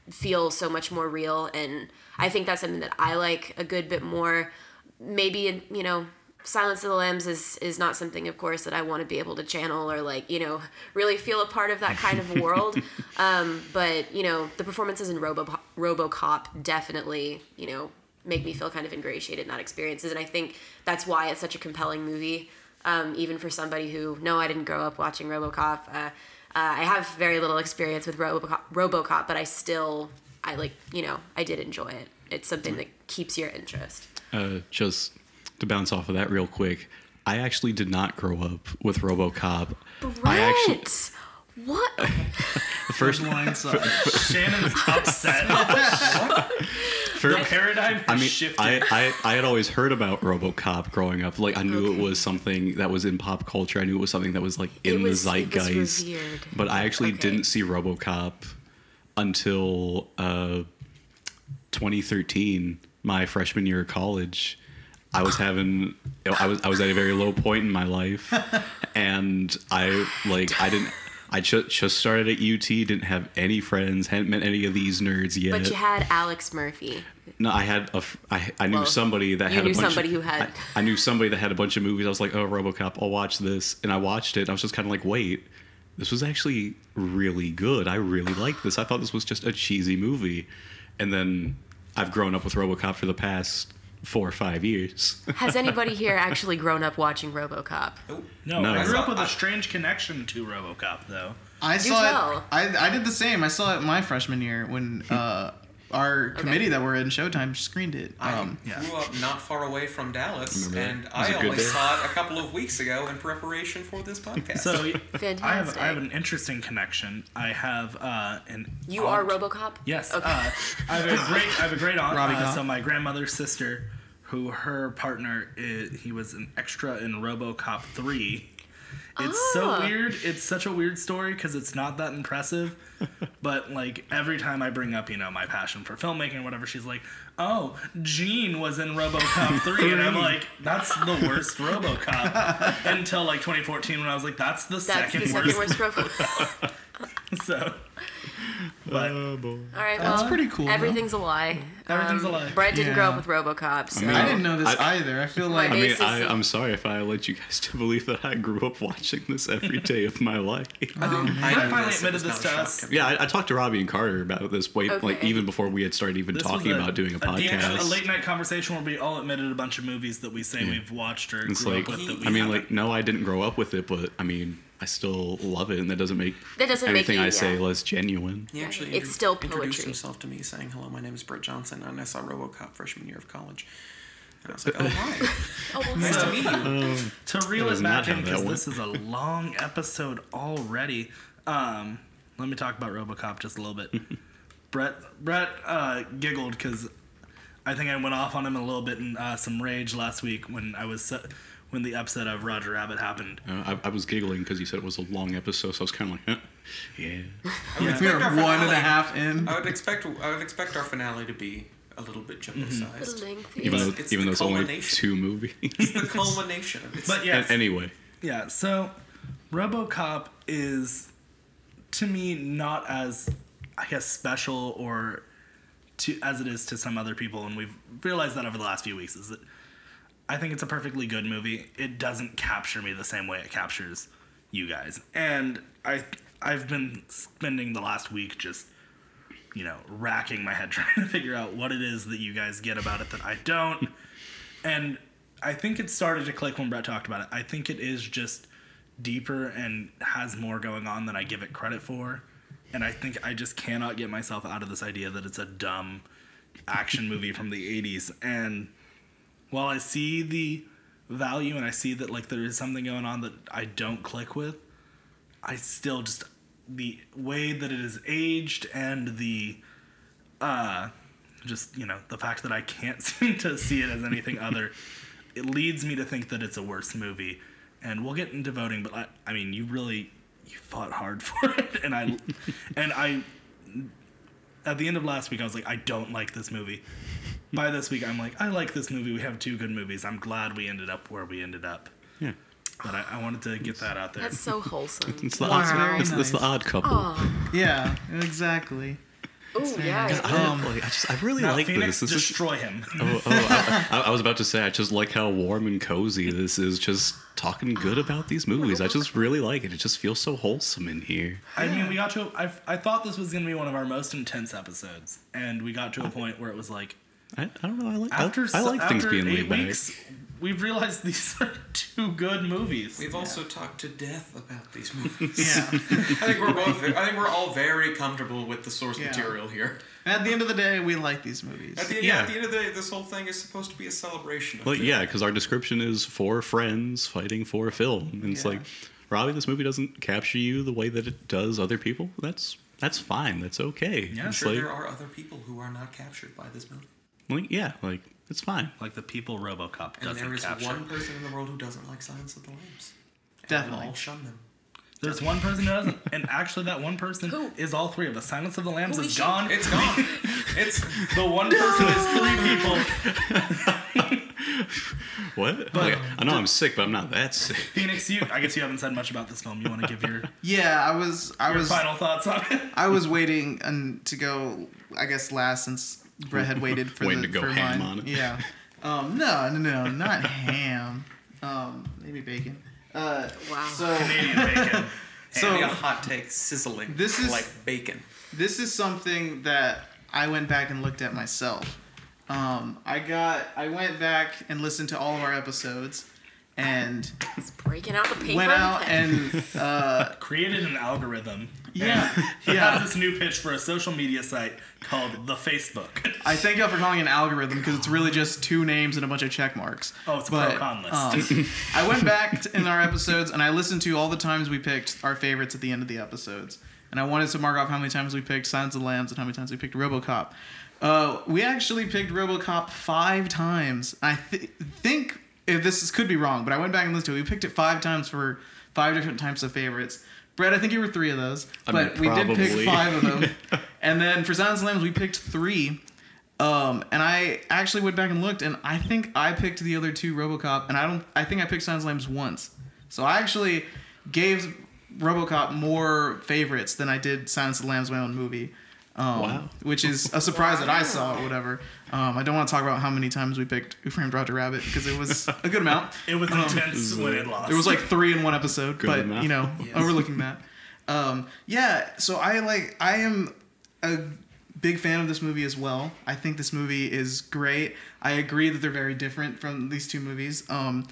feel so much more real and i think that's something that i like a good bit more maybe in you know silence of the lambs is is not something of course that i want to be able to channel or like you know (laughs) really feel a part of that kind of world (laughs) um, but you know the performances in Robo robocop definitely you know make me feel kind of ingratiated in that experiences and i think that's why it's such a compelling movie um, even for somebody who no i didn't grow up watching robocop uh, uh, I have very little experience with RoboCop, RoboCop, but I still, I like, you know, I did enjoy it. It's something that keeps your interest. Uh, just to bounce off of that real quick, I actually did not grow up with RoboCop. I actually Brett, what? the (laughs) first line. (laughs) Shannon's upset. (laughs) fir- the paradigm I mean, shifted. I, I, I had always heard about RoboCop growing up. Like I knew it was something that was in pop culture. I knew it was something that was like in was- the it was zeitgeist. But I actually Okay. didn't see RoboCop until uh, 2013, my freshman year of college. I was having, I was I was at a very low point in my life, (laughs) and I like I didn't. I just just started at UT, didn't have any friends, hadn't met any of these nerds yet. But you had Alex Murphy. No, I had a. I, I knew Well, somebody that had a bunch somebody of, who had- I, I knew somebody that had a bunch of movies. I was like, oh, RoboCop, I'll watch this, and I watched it. And I was just kind of like, wait, this was actually really good. I really liked this. I thought this was just a cheesy movie, and then I've grown up with RoboCop for the past four or five years. (laughs) Has anybody here actually grown up watching RoboCop? no, No. I grew up with a strange connection to RoboCop, though. I Do saw tell. it. I, I did the same. I saw it my freshman year when uh, (laughs) our committee that we're in Showtime screened it. I Um, yeah. grew up not far away from Dallas, Remember and I it only there? saw it a couple of weeks ago in preparation for this podcast. So (laughs) I have Fantastic. I have an interesting connection. I have uh, an You are aunt- RoboCop. Yes. Okay. Uh, I have a (laughs) great I have a great aunt. Robbie Uh, so my grandmother's sister, who her partner is, he was an extra in RoboCop three. It's so Ah. weird. It's such a weird story because it's not that impressive. (laughs) but like every time I bring up, you know, my passion for filmmaking or whatever, she's like, "Oh, Gene was in RoboCop (laughs) 3. and I'm like, "That's the worst RoboCop." (laughs) Until like 2014, when I was like, "That's the That's second the worst." second worst RoboCop. So, (laughs) but All right, That's pretty cool, Everything's a lie. Everything's Um, a lie. Brett didn't grow up with RoboCop, so mean, I didn't know this I- either. I feel like I mean, I, I'm sorry if I led you guys to believe that I grew up watching this every day of my life. I Brett knew finally this, it admitted was this to us. Yeah, I, I talked to Robbie and Carter about this way, like even before we had started even This talking was about doing a the actual- podcast. A, late night conversation where we all admitted a bunch of movies that we say we've watched or It's grew like, up with that I mean, haven't. like, no, I didn't grow up with it, but I mean, I still love it, and that doesn't make That doesn't make anything you- I say yeah. less genuine. He actually It's intro- still introduced himself to me saying, "Hello, my name is Brett Johnson, and I saw RoboCop freshman year of college." And I was like, "Oh hi, (laughs) Oh, well, nice to meet you." to reel That it is not back in because this is a long episode already. Um, let me talk about RoboCop just a little bit. (laughs) Brett Brett uh, giggled because I think I went off on him a little bit in uh, some rage last week when I was uh, when the upset of Roger Rabbit happened. Uh, I, I was giggling because you said it was a long episode, so I was kind of like, huh, yeah. I would we expect were our one and a finale- half in. I would expect I would expect our finale to be a little bit jumbo sized. lengthy. Even though, it's even though it's only two movies. It's the (laughs) culmination of it. But yes, anyway, Yeah, so RoboCop is to me not as I guess special or to as it is to some other people and we've realized that over the last few weeks is that I think it's a perfectly good movie. It doesn't capture me the same way it captures you guys. And I I've been spending the last week just you know, racking my head (laughs) trying to figure out what it is that you guys get about it that I don't. and I think it started to click when Brett talked about it. I think it is just deeper and has more going on than I give it credit for. And I think I just cannot get myself out of this idea that it's a dumb action movie from the 80s. And while I see the value and I see that like there is something going on that I don't click with, I still just the way that it is aged and the uh just you know the fact that I can't (laughs) seem to see it as anything other it leads me to think that it's a worse movie. And we'll get into voting but I, I mean you really you fought hard (laughs) for it. And I and I at the end of last week I was like I don't like this movie by this week I'm like I like this movie we have two good movies I'm glad we ended up where we ended up Yeah. but I, I wanted to get that out there That's so wholesome. (laughs) It's the, Wow. odd, it's, it's the odd couple. Oh, Yeah, exactly. Ooh, yeah. I, Um, like, I just I really now like Phoenix this. This is destroy him Oh, oh I, I- I was about to say, I just like how warm and cozy this is. Just talking good about these movies. I just really like it. It just feels so wholesome in here. I mean, we got to. I, I thought this was going to be one of our most intense episodes, and we got to a point where it was like I, I don't know. I like after I, I like so- things being eight laid back. weeks, we've realized these are (laughs) two good movies. We've also talked to death about these (laughs) movies. Yeah. (laughs) I think we're both. I think we're all very comfortable with the source Yeah. material here. At the end of the day, we like these movies. At the, yeah. Yeah. at the end of the day, this whole thing is supposed to be a celebration. Of Like film. yeah, because our description is four friends fighting for a film, and it's like, Robbie, this movie doesn't capture you the way that it does other people. That's that's fine. That's okay. Yeah, I'm it's sure like, there are other people who are not captured by this movie. Like yeah, like it's fine. like the people RoboCop And doesn't capture. there is capture. one person in the world who doesn't like Silence of the Lambs. And Definitely. we all shun them. There's one person who doesn't, and actually, that one person Who? is all three of us. Silence of the Lambs Holy is shit. gone. It's gone. (laughs) it's the one person is three people. (laughs) What? Like, I know I'm sick, but I'm not that sick. (laughs) Phoenix, you. I guess you haven't said much about this film. You want to give your Yeah, I was I your was final thoughts on it? I was waiting and to go I guess last since Brett had waited for Waiting the to go for ham mine. on it. Yeah. (laughs) Um no, no, no, not ham. Um maybe bacon. Uh Wow. so Canadian bacon. (laughs) So- so, a hot take sizzling. This is- like bacon. this is something that I went back and looked at myself. Um I got I went back and listened to all of our episodes and It's breaking out the paper. went out and uh (laughs) Created an algorithm. Yeah, He (laughs) has this new pitch for a social media site called the Facebook. I thank y'all for calling it an algorithm because it's really just two names and a bunch of check marks. Oh, it's a But, pro-con list. um, I went back in our episodes and I listened to all the times we picked our favorites at the end of the episodes. And I wanted to mark off how many times we picked Silence of the Lambs and how many times we picked RoboCop. Uh, we actually picked RoboCop five times. I th- think if this is, could be wrong, but I went back and listened to it. We picked it five times for five different types of favorites. Brett, I think you were three of those, I but mean, we did pick five of them. (laughs) and then for Silence of the Lambs, we picked three. Um, and I actually went back and looked, and I think I picked the other two RoboCop, and I don't. I think I picked Silence of the Lambs once. So I actually gave RoboCop more favorites than I did Silence of the Lambs, my own movie. Um, Wow. Which is a surprise that I saw, or whatever. Um, I don't want to talk about how many times we picked Who Framed Roger Rabbit because it was a good amount. (laughs) It was intense when it lost. It was like three in one episode, Good but amount. you know, (laughs) overlooking that. Um, yeah, so I like I am a big fan of this movie as well. I think this movie is great. I agree that they're very different from these two movies. Um,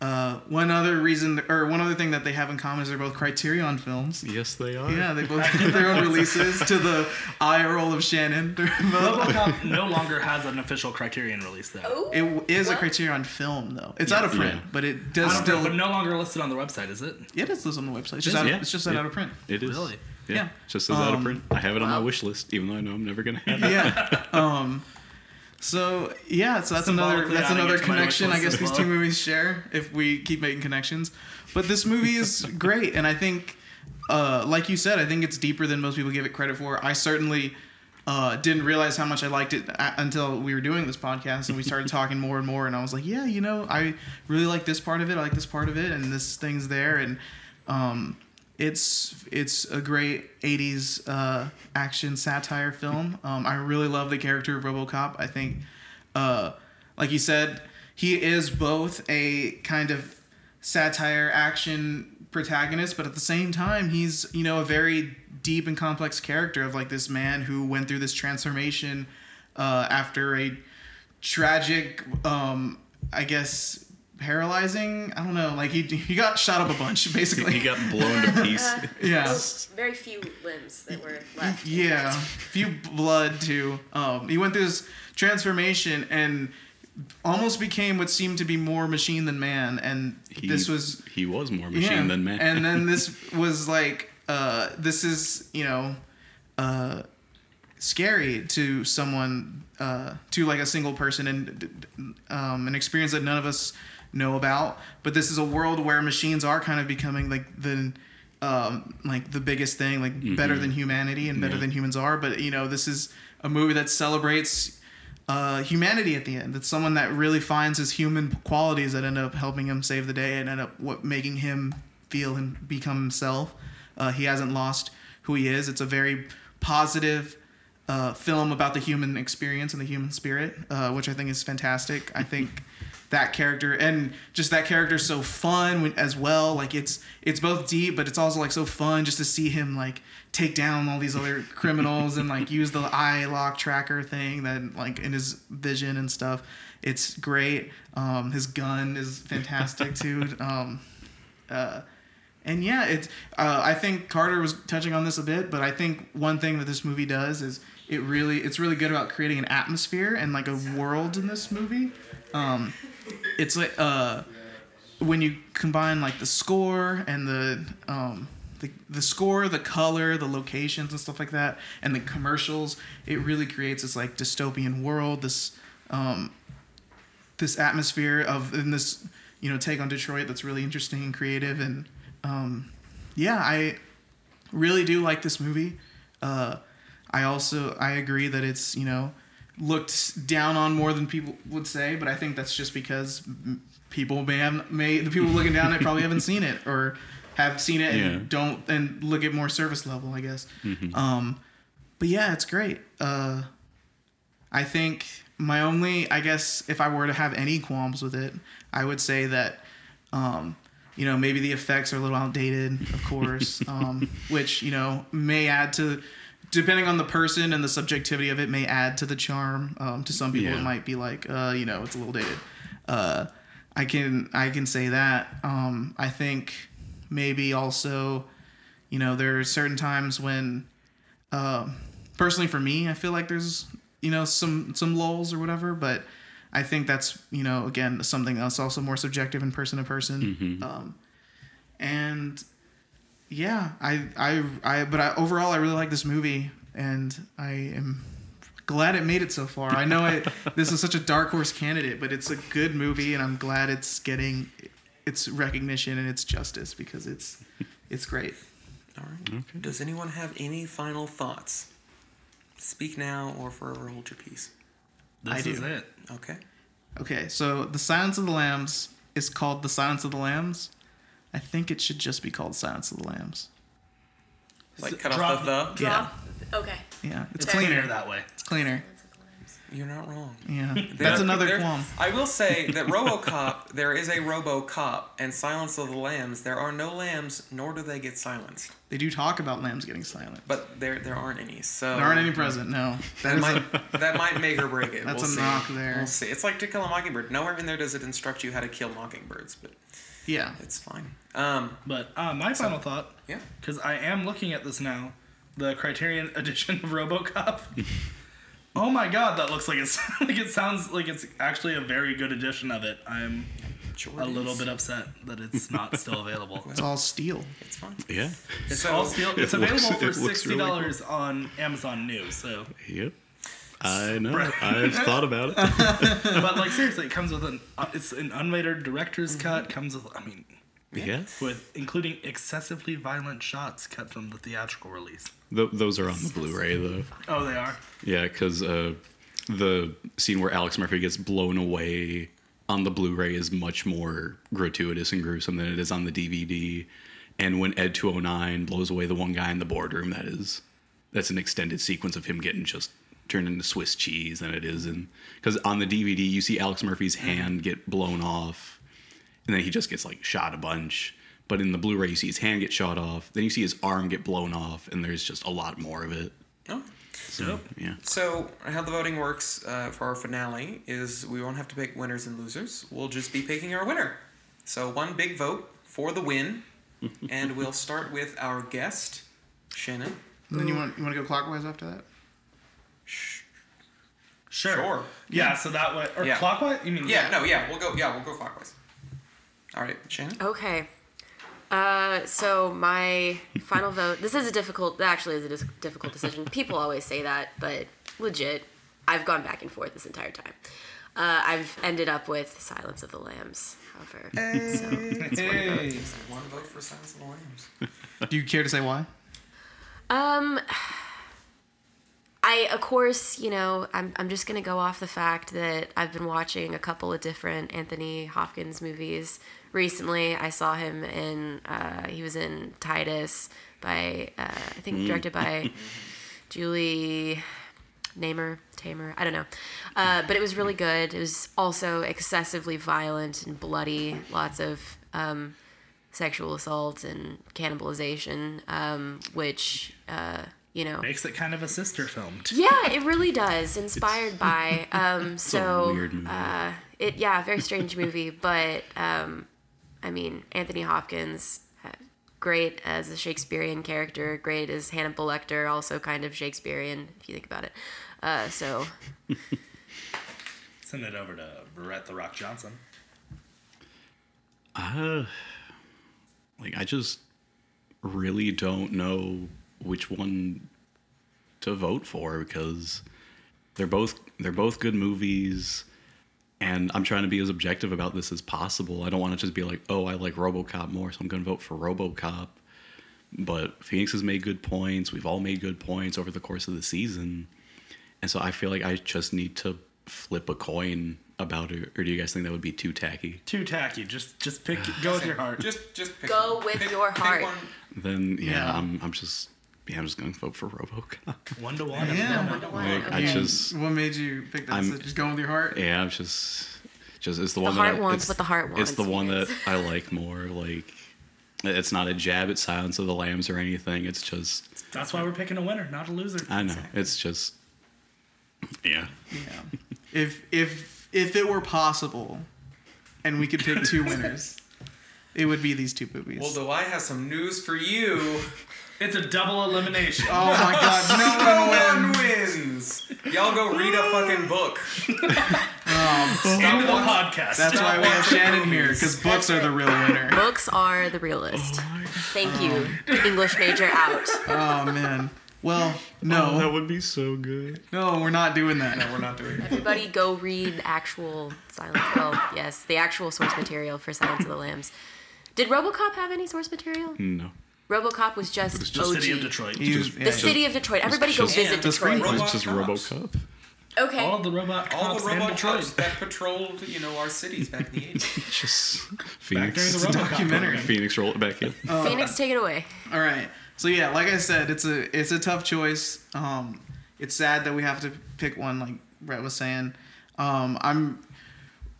uh, one other reason, or one other thing that they have in common is they're both Criterion films. Yes, they are. Yeah, they both have their own releases to the eye roll of Shannon. They're RoboCop (laughs) no longer has an official Criterion release though. Ooh. It is a Criterion film though. It's out of print, Yeah. but it does still. know, but no longer listed on the website, is it? Yeah, it is listed on the website. It's just, Is out, it? Yeah. it's just Yeah. out of print. It is. Really? Yeah. Yeah. Just as out of Um, print. I have it on my wish list, even though I know I'm never gonna have it. yeah. Um. So yeah, so that's another that's another it to my connection I guess these two movies share if we keep making connections. But this movie is great, and I think, uh, like you said, I think it's deeper than most people give it credit for. I certainly uh, didn't realize how much I liked it a- until we were doing this podcast and we started talking more and more. And I was like, yeah, you know, I really like this part of it. I like this part of it, and this thing's there, and um, it's it's a great 80s uh, action satire film. Um, I really love the character of RoboCop. I think, uh, like you said, he is both a kind of satire action protagonist, but at the same time, he's you know a very deep and complex character of like this man who went through this transformation uh, after a tragic, um, I guess, paralyzing. I don't know. Like he he got shot up a bunch (laughs) basically. He got blown to pieces. (laughs) yeah. Very few limbs that were left. Yeah, few blood too. Um, he went through this transformation and almost became what seemed to be more machine than man. And He, this was he was more machine than man. And then this (laughs) was like, uh, this is you know, uh, scary to someone, uh, to like a single person, and um, an experience that none of us know about. But this is a world where machines are kind of becoming like the. Um, like the biggest thing, like better than humanity and better Yeah. than humans are. But you know, this is a movie that celebrates uh, humanity at the end. It's someone that really finds his human qualities that end up helping him save the day and end up what making him feel and become himself. Uh, he hasn't lost who he is. It's a very positive uh, film about the human experience and the human spirit, uh, which I think is fantastic. I think (laughs) that character and just that character is so fun when, as well. Like it's it's both deep, but it's also like so fun just to see him like take down all these other (laughs) criminals and like use the eye lock tracker thing that like in his vision and stuff. It's great. Um, his gun is fantastic (laughs) too. Um, uh, and yeah, it's. Uh, I think Carter was touching on this a bit, but I think one thing that this movie does is it really it's really good about creating an atmosphere and like a world in this movie. Um, it's like uh, when you combine like the score and the um, the, the score, the color, the locations and stuff like that, and the commercials, it really creates this like dystopian world. This um, this atmosphere of in this you know take on Detroit that's really interesting and creative and um, yeah I really do like this movie. Uh, I also I agree that it's you know looked down on more than people would say, but I think that's just because people may have may the people looking down it probably haven't seen it or have seen it and Yeah. don't and look at more service level I guess. Um, but yeah, it's great. Uh, I think my only, I guess, if I were to have any qualms with it, I would say that, um, you know, maybe the effects are a little outdated, of course, (laughs) um, which you know may add to, depending on the person and the subjectivity of it, may add to the charm. Um, to some people, Yeah. it might be like, uh, you know, it's a little dated. Uh, I can I can say that. Um, I think maybe also, you know, there are certain times when um, personally for me, I feel like there's you know some some lulls or whatever, but I think that's you know again something else also more subjective and person to person. Um, and yeah, I I I but I, overall I really like this movie, and I am glad it made it so far. I know it (laughs) this is such a dark horse candidate, but it's a good movie, and I'm glad it's getting its recognition and its justice because it's it's great. All right. Does anyone have any final thoughts? Speak now or forever hold your peace. This I do. is it. Okay. Okay, so The Silence of the Lambs is called The Silence of the Lambs. I think it should just be called Silence of the Lambs. Like cut Drop- off the the. Drop. Okay. Yeah, it's It's cleaner. cleaner that way. It's cleaner. You're not wrong. Yeah, that's another there- qualm. I will say (laughs) that RoboCop, there is a RoboCop, and Silence of the Lambs. There are no lambs, nor do they get silenced. They do talk about lambs getting silenced, But there, there aren't any. So There aren't any present. No, that That is might, a, that might make or break it. (laughs) That's we'll a see. knock there. We'll see. It's like To Kill a Mockingbird. Nowhere in there does it instruct you how to kill mockingbirds, but yeah. it's fine. Um, But uh, my final thought, yeah. because I am looking at this now, the Criterion (laughs) edition of RoboCop. (laughs) oh my God, that looks like it's (laughs) like it sounds like it's actually a very good edition of it. I'm Sure a little is. bit upset that it's not still available. It's all steel. It's fine. yeah. It's So- all steel. It's It looks- available for it looks sixty really dollars on Amazon New. So, Yep. I (laughs) know. I've thought about it. (laughs) but like seriously, it comes with an uh, it's an unrated director's Mm-hmm. cut. Comes with I mean Yeah. with including excessively violent shots cut from the theatrical release. Th- those are on the Blu-ray though. Oh, they are. Yeah, because uh, the scene where Alex Murphy gets blown away on the Blu-ray is much more gratuitous and gruesome than it is on the DVD. And when Ed 209 blows away the one guy in the boardroom, that is that's an extended sequence of him getting just turned into Swiss cheese than it is in because on the DVD you see Alex Murphy's hand get blown off, and then he just gets like shot a bunch. But in the Blu-ray, you see his hand get shot off. Then you see his arm get blown off, and there's just a lot more of it. Oh. Dope. Yeah. So how the voting works uh, for our finale is we won't have to pick winners and losers. We'll just be picking our winner. So one big vote for the win, (laughs) and we'll start with our guest, Shannon. And then you want you want to go clockwise after that? Sure. Sure. Yeah, so that way or Yeah. clockwise? You mean Yeah, no, yeah, we'll go. Yeah, we'll go clockwise. All right, Shannon. Okay. Uh, so my final (laughs) vote. This is a difficult. That actually, is a dis- difficult decision. People always say that, but legit, I've gone back and forth this entire time. Uh, I've ended up with Silence of the Lambs. However, so it's one vote. Hey. One vote for Silence of the Lambs. Do you care to say why? Um, I of course, you know, I'm I'm just gonna go off the fact that I've been watching a couple of different Anthony Hopkins movies recently. I saw him in uh, he was in Titus by uh, I think directed by (laughs) Julie Namer Taymor I don't know, uh, but it was really good. It was also excessively violent and bloody. Lots of um, sexual assault and cannibalization, um, which uh, you know. Makes it kind of a sister film. too. (laughs) Yeah, it really does. Inspired by. (laughs) Um, so weird movie. Uh, it yeah, very strange movie, (laughs) but um, I mean Anthony Hopkins, uh, great as a Shakespearean character, great as Hannibal Lecter, also kind of Shakespearean if you think about it. Uh, so Send it over to Brett the Rock Johnson. Uh, like I just really don't know which one to vote for because they're both they're both good movies and I'm trying to be as objective about this as possible. I don't want to just be like, "Oh, I like RoboCop more, so I'm going to vote for RoboCop." But Phoenix has made good points. We've all made good points over the course of the season. And so I feel like I just need to flip a coin about it or do you guys think that would be too tacky? Too tacky. Just just pick (sighs) go with your heart. Just, just pick Go with pick- your pick heart. one. Then yeah, Yeah. I'm I'm just yeah, I'm just gonna vote for RoboCop. (laughs) One to one. Yeah. One to one, Like, I just What made you pick that? I'm- just going with your heart? yeah, I'm just just it's the, The one heart that I, wants it's, what the heart wants. It's the one that (laughs) I like more. Like it's not a jab at Silence of the Lambs or anything. It's just That's why we're picking a winner, not a loser. I know. It's just yeah. Yeah. if if if it were possible, and we could pick two (laughs) winners, it would be these two movies. Well, do I have some news for you? It's a double elimination. oh my God! (laughs) No one No wins. one wins. Y'all go read a fucking book. Um, (laughs) End of the podcast. That's why we have Shannon here because books are the real winner. books are the realist. Oh Thank you, um, English major out. Oh man. Well, no. Oh, that would be so good. no, we're not doing that. No, we're not doing that. Everybody go read actual Silence. Well, oh, yes, the actual source material for Silence of the Lambs. Did RoboCop have any source material? No. RoboCop was just, was the OG. city of Detroit. He was- The yeah. city of Detroit. Everybody go just- visit the Detroit. screenplay. It's just RoboCop. Okay. All the robot All cops the in robot Detroit. cops that patrolled, you know, our cities back in the (laughs) 80s. Just Back Phoenix. during the RoboCop documentary. Phoenix roll it back in. Phoenix, take it away. All right. So yeah, like I said, it's a it's a tough choice. Um, it's sad that we have to pick one, like Brett was saying. Um, I'm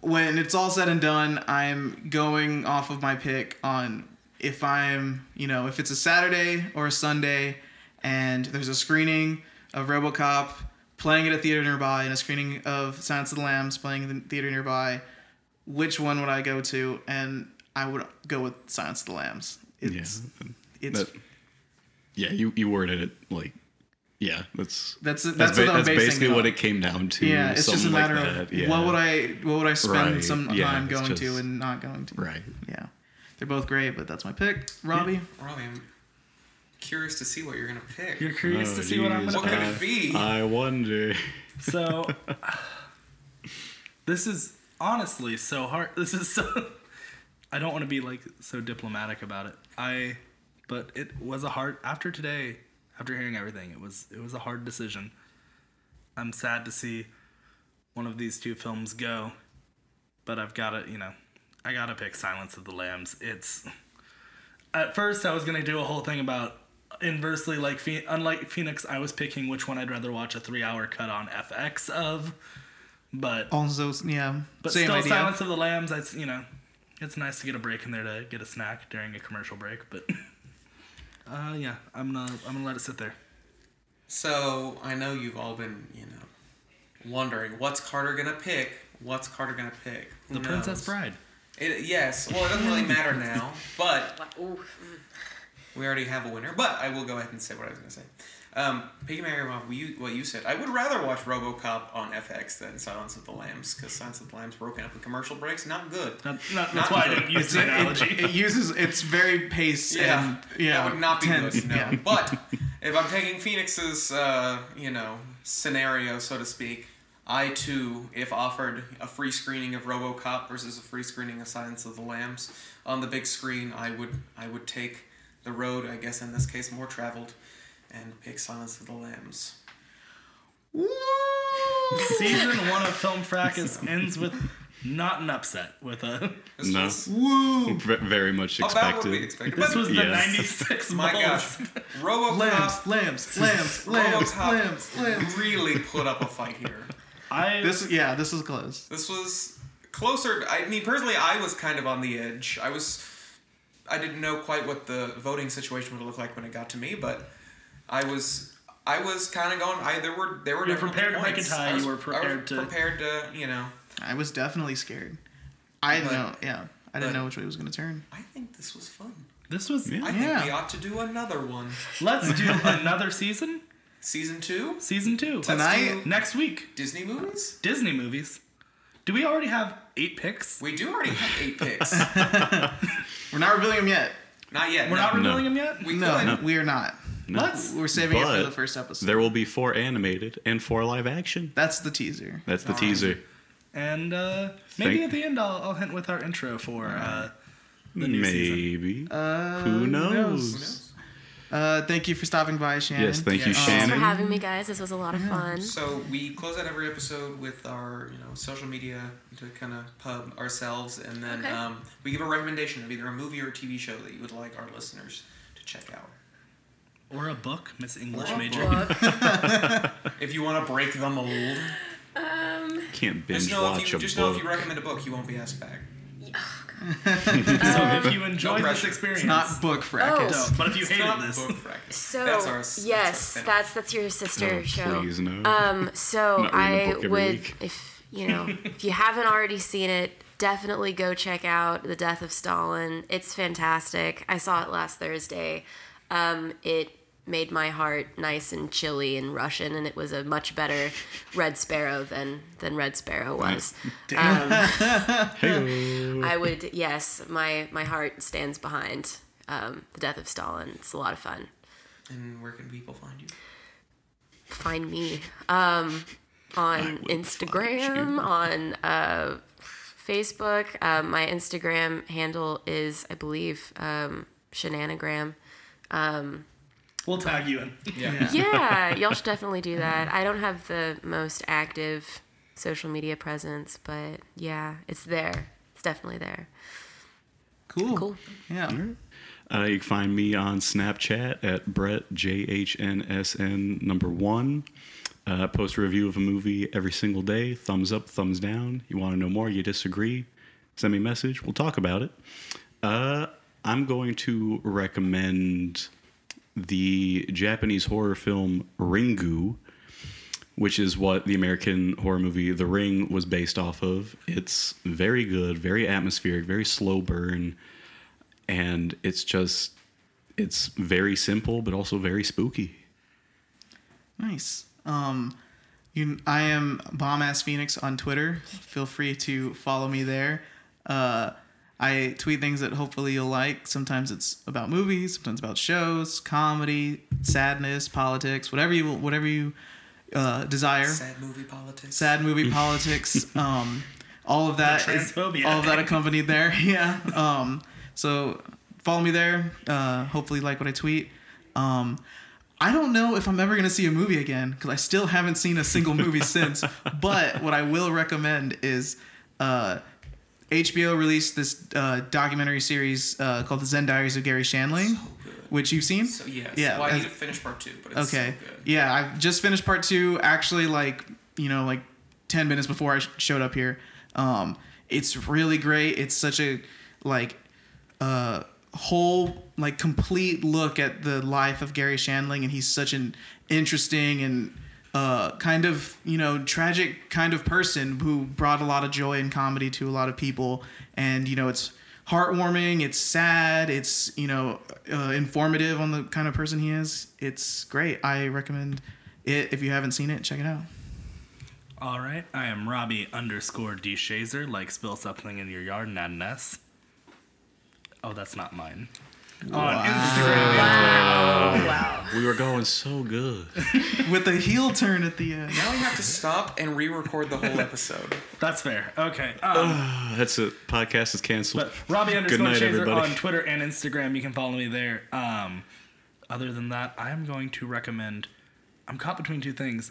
when it's all said and done, I'm going off of my pick on if I'm, you know, if it's a Saturday or a Sunday, and there's a screening of RoboCop playing at a theater nearby, and a screening of Silence of the Lambs playing in the theater nearby. Which one would I go to? And I would go with Silence of the Lambs. It's yeah. it's That- yeah, you, you worded it like, yeah, that's That's that's, that's, ba- that's basically what it came down to. Yeah, it's just a something like matter of yeah. what would I what would I spend Right, some yeah, time going to and not going to. Right. Yeah, they're both great, but that's my pick. Robbie. Robbie, I'm curious to see what you're going to pick. You're curious Oh, to see what I'm gonna What pick. could it be? I wonder. So (sighs) this is honestly so hard. This is so. (laughs) I don't want to be like so diplomatic about it. I, but it was a hard after today. After hearing everything, it was it was a hard decision. I'm sad to see one of these two films go, but I've got to you know, I gotta pick Silence of the Lambs. It's at first I was gonna do a whole thing about inversely like Phe- unlike Phoenix, I was picking which one I'd rather watch a three hour cut on FX of, but Also, yeah, but same still idea. Silence of the Lambs. I you know, It's nice to get a break in there to get a snack during a commercial break, but (laughs) uh, yeah, I'm gonna I'm gonna let it sit there. So I know you've all been, you know, wondering what's Carter gonna pick. What's Carter gonna pick? Who The Princess? Bride. It, yes. Well, it doesn't really matter now, (laughs) but we already have a winner. But I will go ahead and say what I was gonna say. Um, Piggy Mary, what you, what you said. I would rather watch RoboCop on FX than Silence of the Lambs because Silence of the Lambs broken up with commercial breaks. Not good. Not, not, that's Not why I good. didn't use the analogy. It, it uses it's very pace Yeah, and yeah, that would not be tense. good. No, Yeah. but if I'm taking Phoenix's, uh, you know, scenario, so to speak, I too, if offered a free screening of RoboCop versus a free screening of Silence of the Lambs on the big screen, I would, I would take the road. I guess in this case, more traveled, and pick Silence of the Lambs. (laughs) Season one of Film Fracas ends with not an upset. With a This No. was Woo! V- very much about what we expected. expected. this was the Yes. '96 my gosh, (laughs) RoboCop, Lambs, lambs, lambs, lambs, RoboCop lambs, lambs. really put up a fight here. I (laughs) This yeah, this was close. This was closer. I mean, personally, I was kind of on the edge. I was. I didn't know quite what the voting situation would look like when it got to me, but I was. I was kind of going. I there were there were. You were different prepared to make a tie, was- you were prepared to- prepared to you know. I was definitely scared. I didn't know. Yeah, I didn't know which way it was gonna turn. I think this was fun. this was. Yeah. I think Yeah. we ought to do another one. Let's do (laughs) another season. Season two. Season two Tonight? next week. Disney movies. Disney movies. Do we already have eight picks? We do already have eight (laughs) picks. (laughs) We're not revealing them yet. Not yet. We're no. not No. revealing them yet. We No, could. we are not. No. Let's. We're saving it for the first episode. There will be four animated and four live action. That's the teaser. That's the Alright. teaser. And uh, maybe Thank- at the end, I'll, I'll hint with our intro for uh, the new season. Maybe. Uh, Who knows? Who knows? Uh, thank you for stopping by, Shannon. Yes, thank you, Shannon. Thanks for having me, guys. This was a lot of fun. So we close out every episode with our, you know, social media to kind of pub ourselves, and then Okay. um, we give a recommendation of either a movie or a TV show that you would like our listeners to check out. Or a book, Miss English Or major. (laughs) If you want to break the mold, Can't binge just know watch if you a just know if you recommend a book, you won't be asked back. So if you enjoyed this experience, It's not book fracas. don't. But if you It's hated this, book fracas. So that's our yes, that's, our that's that's your sister Oh, show. please, no. Um, so (laughs) Not reading a I book every would, week. if you know, if you haven't already seen it, definitely go check out The Death of Stalin. It's fantastic. I saw it last Thursday. Um, it made my heart nice and chilly and Russian, and it was a much better Red Sparrow than than Red Sparrow was. (laughs) Um, I would, yes, my my heart stands behind um, The Death of Stalin. It's a lot of fun. And where can people find you? find me um, on Instagram, on uh, Facebook. Um, my Instagram handle is, I believe, um, Shenanagram. We'll tag you in. Yeah. (laughs) Yeah, y'all should definitely do that. I don't have the most active social media presence, but yeah, it's there. It's definitely there. Cool. Cool. Yeah. Uh, you can find me on Snapchat at Brett JHNSN number one. Uh, post a review of a movie every single day. Thumbs up, thumbs down. You want to know more? You disagree? Send me a message. We'll talk about it. Uh, I'm going to recommend the Japanese horror film Ringu, which is what the American horror movie The Ring was based off of. It's very good, very atmospheric, very slow burn and it's just it's very simple but also very spooky Nice. Um, you, I am bomb ass phoenix on Twitter. Feel free to follow me there. Uh, I tweet things that hopefully you'll like. Sometimes it's about movies, sometimes about shows, comedy, sadness, politics, whatever you whatever you uh, desire. Sad movie politics. Sad movie (laughs) politics. Um, all of that is all of that accompanied there. (laughs) Yeah. Um, so follow me there. Uh, hopefully like what I tweet. Um, I don't know if I'm ever gonna see a movie again because I still haven't seen a single movie (laughs) since. But what I will recommend is uh, HBO released this uh, documentary series uh, called The Zen Diaries of Garry Shandling, which you've seen. So yes. Yeah, Well, I as- need to finish part two, but it's Okay. so good. Yeah, I've just finished part two. Actually, like you know, like ten minutes before I sh- showed up here. Um, it's really great. It's such a like uh whole like complete look at the life of Garry Shandling and he's such an interesting and kind of you know tragic kind of person who brought a lot of joy and comedy to a lot of people. And you know it's heartwarming it's sad it's you know uh, informative on the kind of person he is. It's great. I recommend it. If you haven't seen it check it out. All right, I am Robbie underscore D Shazer, like spill something in your yard add an S. Oh, that's not mine. On Instagram. wow. (laughs) We were going so good. (laughs) with a heel turn at the end Now we have to stop and re-record the whole episode. (laughs) That's fair. Okay. Um, That's it. Podcast is canceled. but Robbie underscore night, Shazer everybody. on Twitter and Instagram. You can follow me there. Um, other than that, I am going to recommend. I'm caught between two things.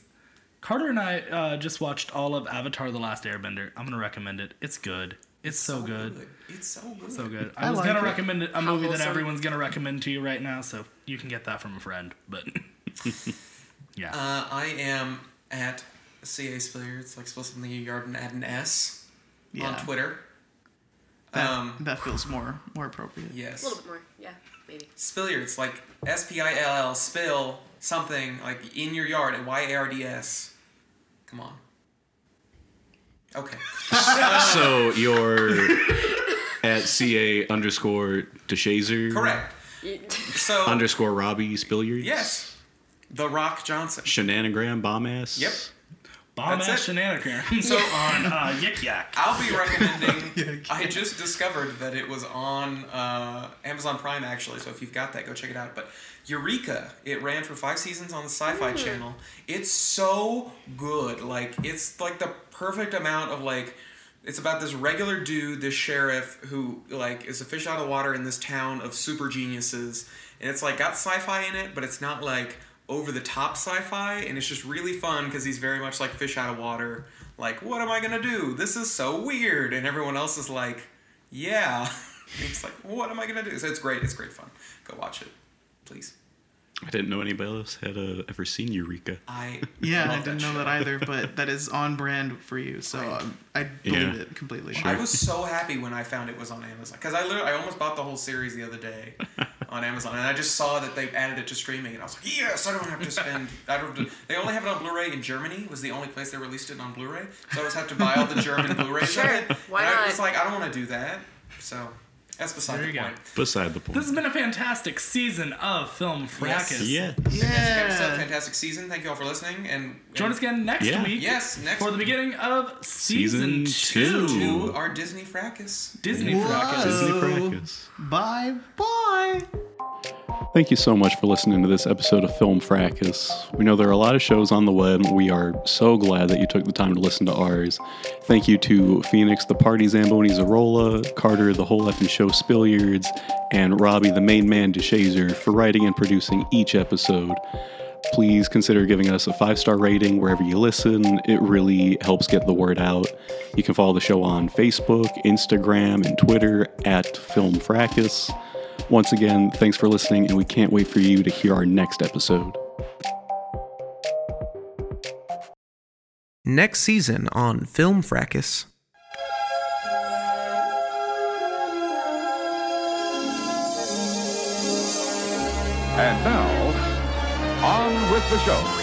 Carter and I uh, just watched all of Avatar: The Last Airbender. I'm gonna recommend it. It's good. It's so, good. It's so good. So good. I, I was like gonna it. recommend a How movie that everyone's gonna recommend to you right now, so you can get that from a friend. But (laughs) yeah, Uh, I am at CA Spilliards, like spell something in your yard and add an S Yeah. on Twitter. that, Um, that feels more more appropriate yes. A little bit more. Yeah, maybe. Spilliards, like S P I L L, spill something like in your yard at Y A R D S. Come on. Okay. so you're at ca underscore deshazer Correct. So underscore Robbie Spilliards. yes, The Rock Johnson. Shenanagram bomb ass. Yep. Bomb that's ass it. shenanigans on uh, Yik Yak. (laughs) I'll be recommending. (laughs) I just discovered that it was on uh, Amazon Prime actually. So if you've got that, go check it out. But Eureka, it ran for five seasons on the Sci-Fi Channel. It's so good. Like it's like the perfect amount of like. It's about this regular dude, this sheriff who like is a fish out of water in this town of super geniuses, and it's like got sci-fi in it, but it's not like over the top sci-fi, and it's just really fun because he's very much like fish out of water. Like, what am I gonna do? This is so weird, and everyone else is like, yeah. (laughs) It's like, what am I gonna do? So it's great. It's great fun. Go watch it, please. I didn't know anybody else had uh, ever seen Eureka. I (laughs) Yeah, I didn't know that either, but that is on brand for you, so Right. um, I believe Yeah. it completely. I was so happy when I found it was on Amazon because I literally I almost bought the whole series the other day (laughs) on Amazon and I just saw that they added it to streaming and I was like yes I don't have to spend (laughs) I don't they only have it on Blu-ray in Germany was the only place they released it on Blu-ray so I just have to buy all the German Blu-rays Sure, of it why and I not? was like I don't want to do that so that's beside There the you go. point. Beside the point. This has been a fantastic season of Film Fracas. yeah. Fantastic episode, Yeah. fantastic season. Thank you all for listening and Join us again next Yeah. week Yes, next for the beginning of season, Season two. to our Disney fracas. Disney Whoa. Fracas. Disney So- Fracas. Bye bye. Thank you so much for listening to this episode of Film Fracas. We know there are a lot of shows on the web. and We are so glad that you took the time to listen to ours. Thank you to Phoenix, the Party Zamboni Zarola, Carter, the whole effing show Spilliards, and Robbie, the main man DeShazer, for writing and producing each episode. Please consider giving us a five star rating wherever you listen. It really helps get the word out. You can follow the show on Facebook, Instagram, and Twitter at Film Fracas. Once again, thanks for listening, and we can't wait for you to hear our next episode. Next season on Film Fracas. And now, on with the show.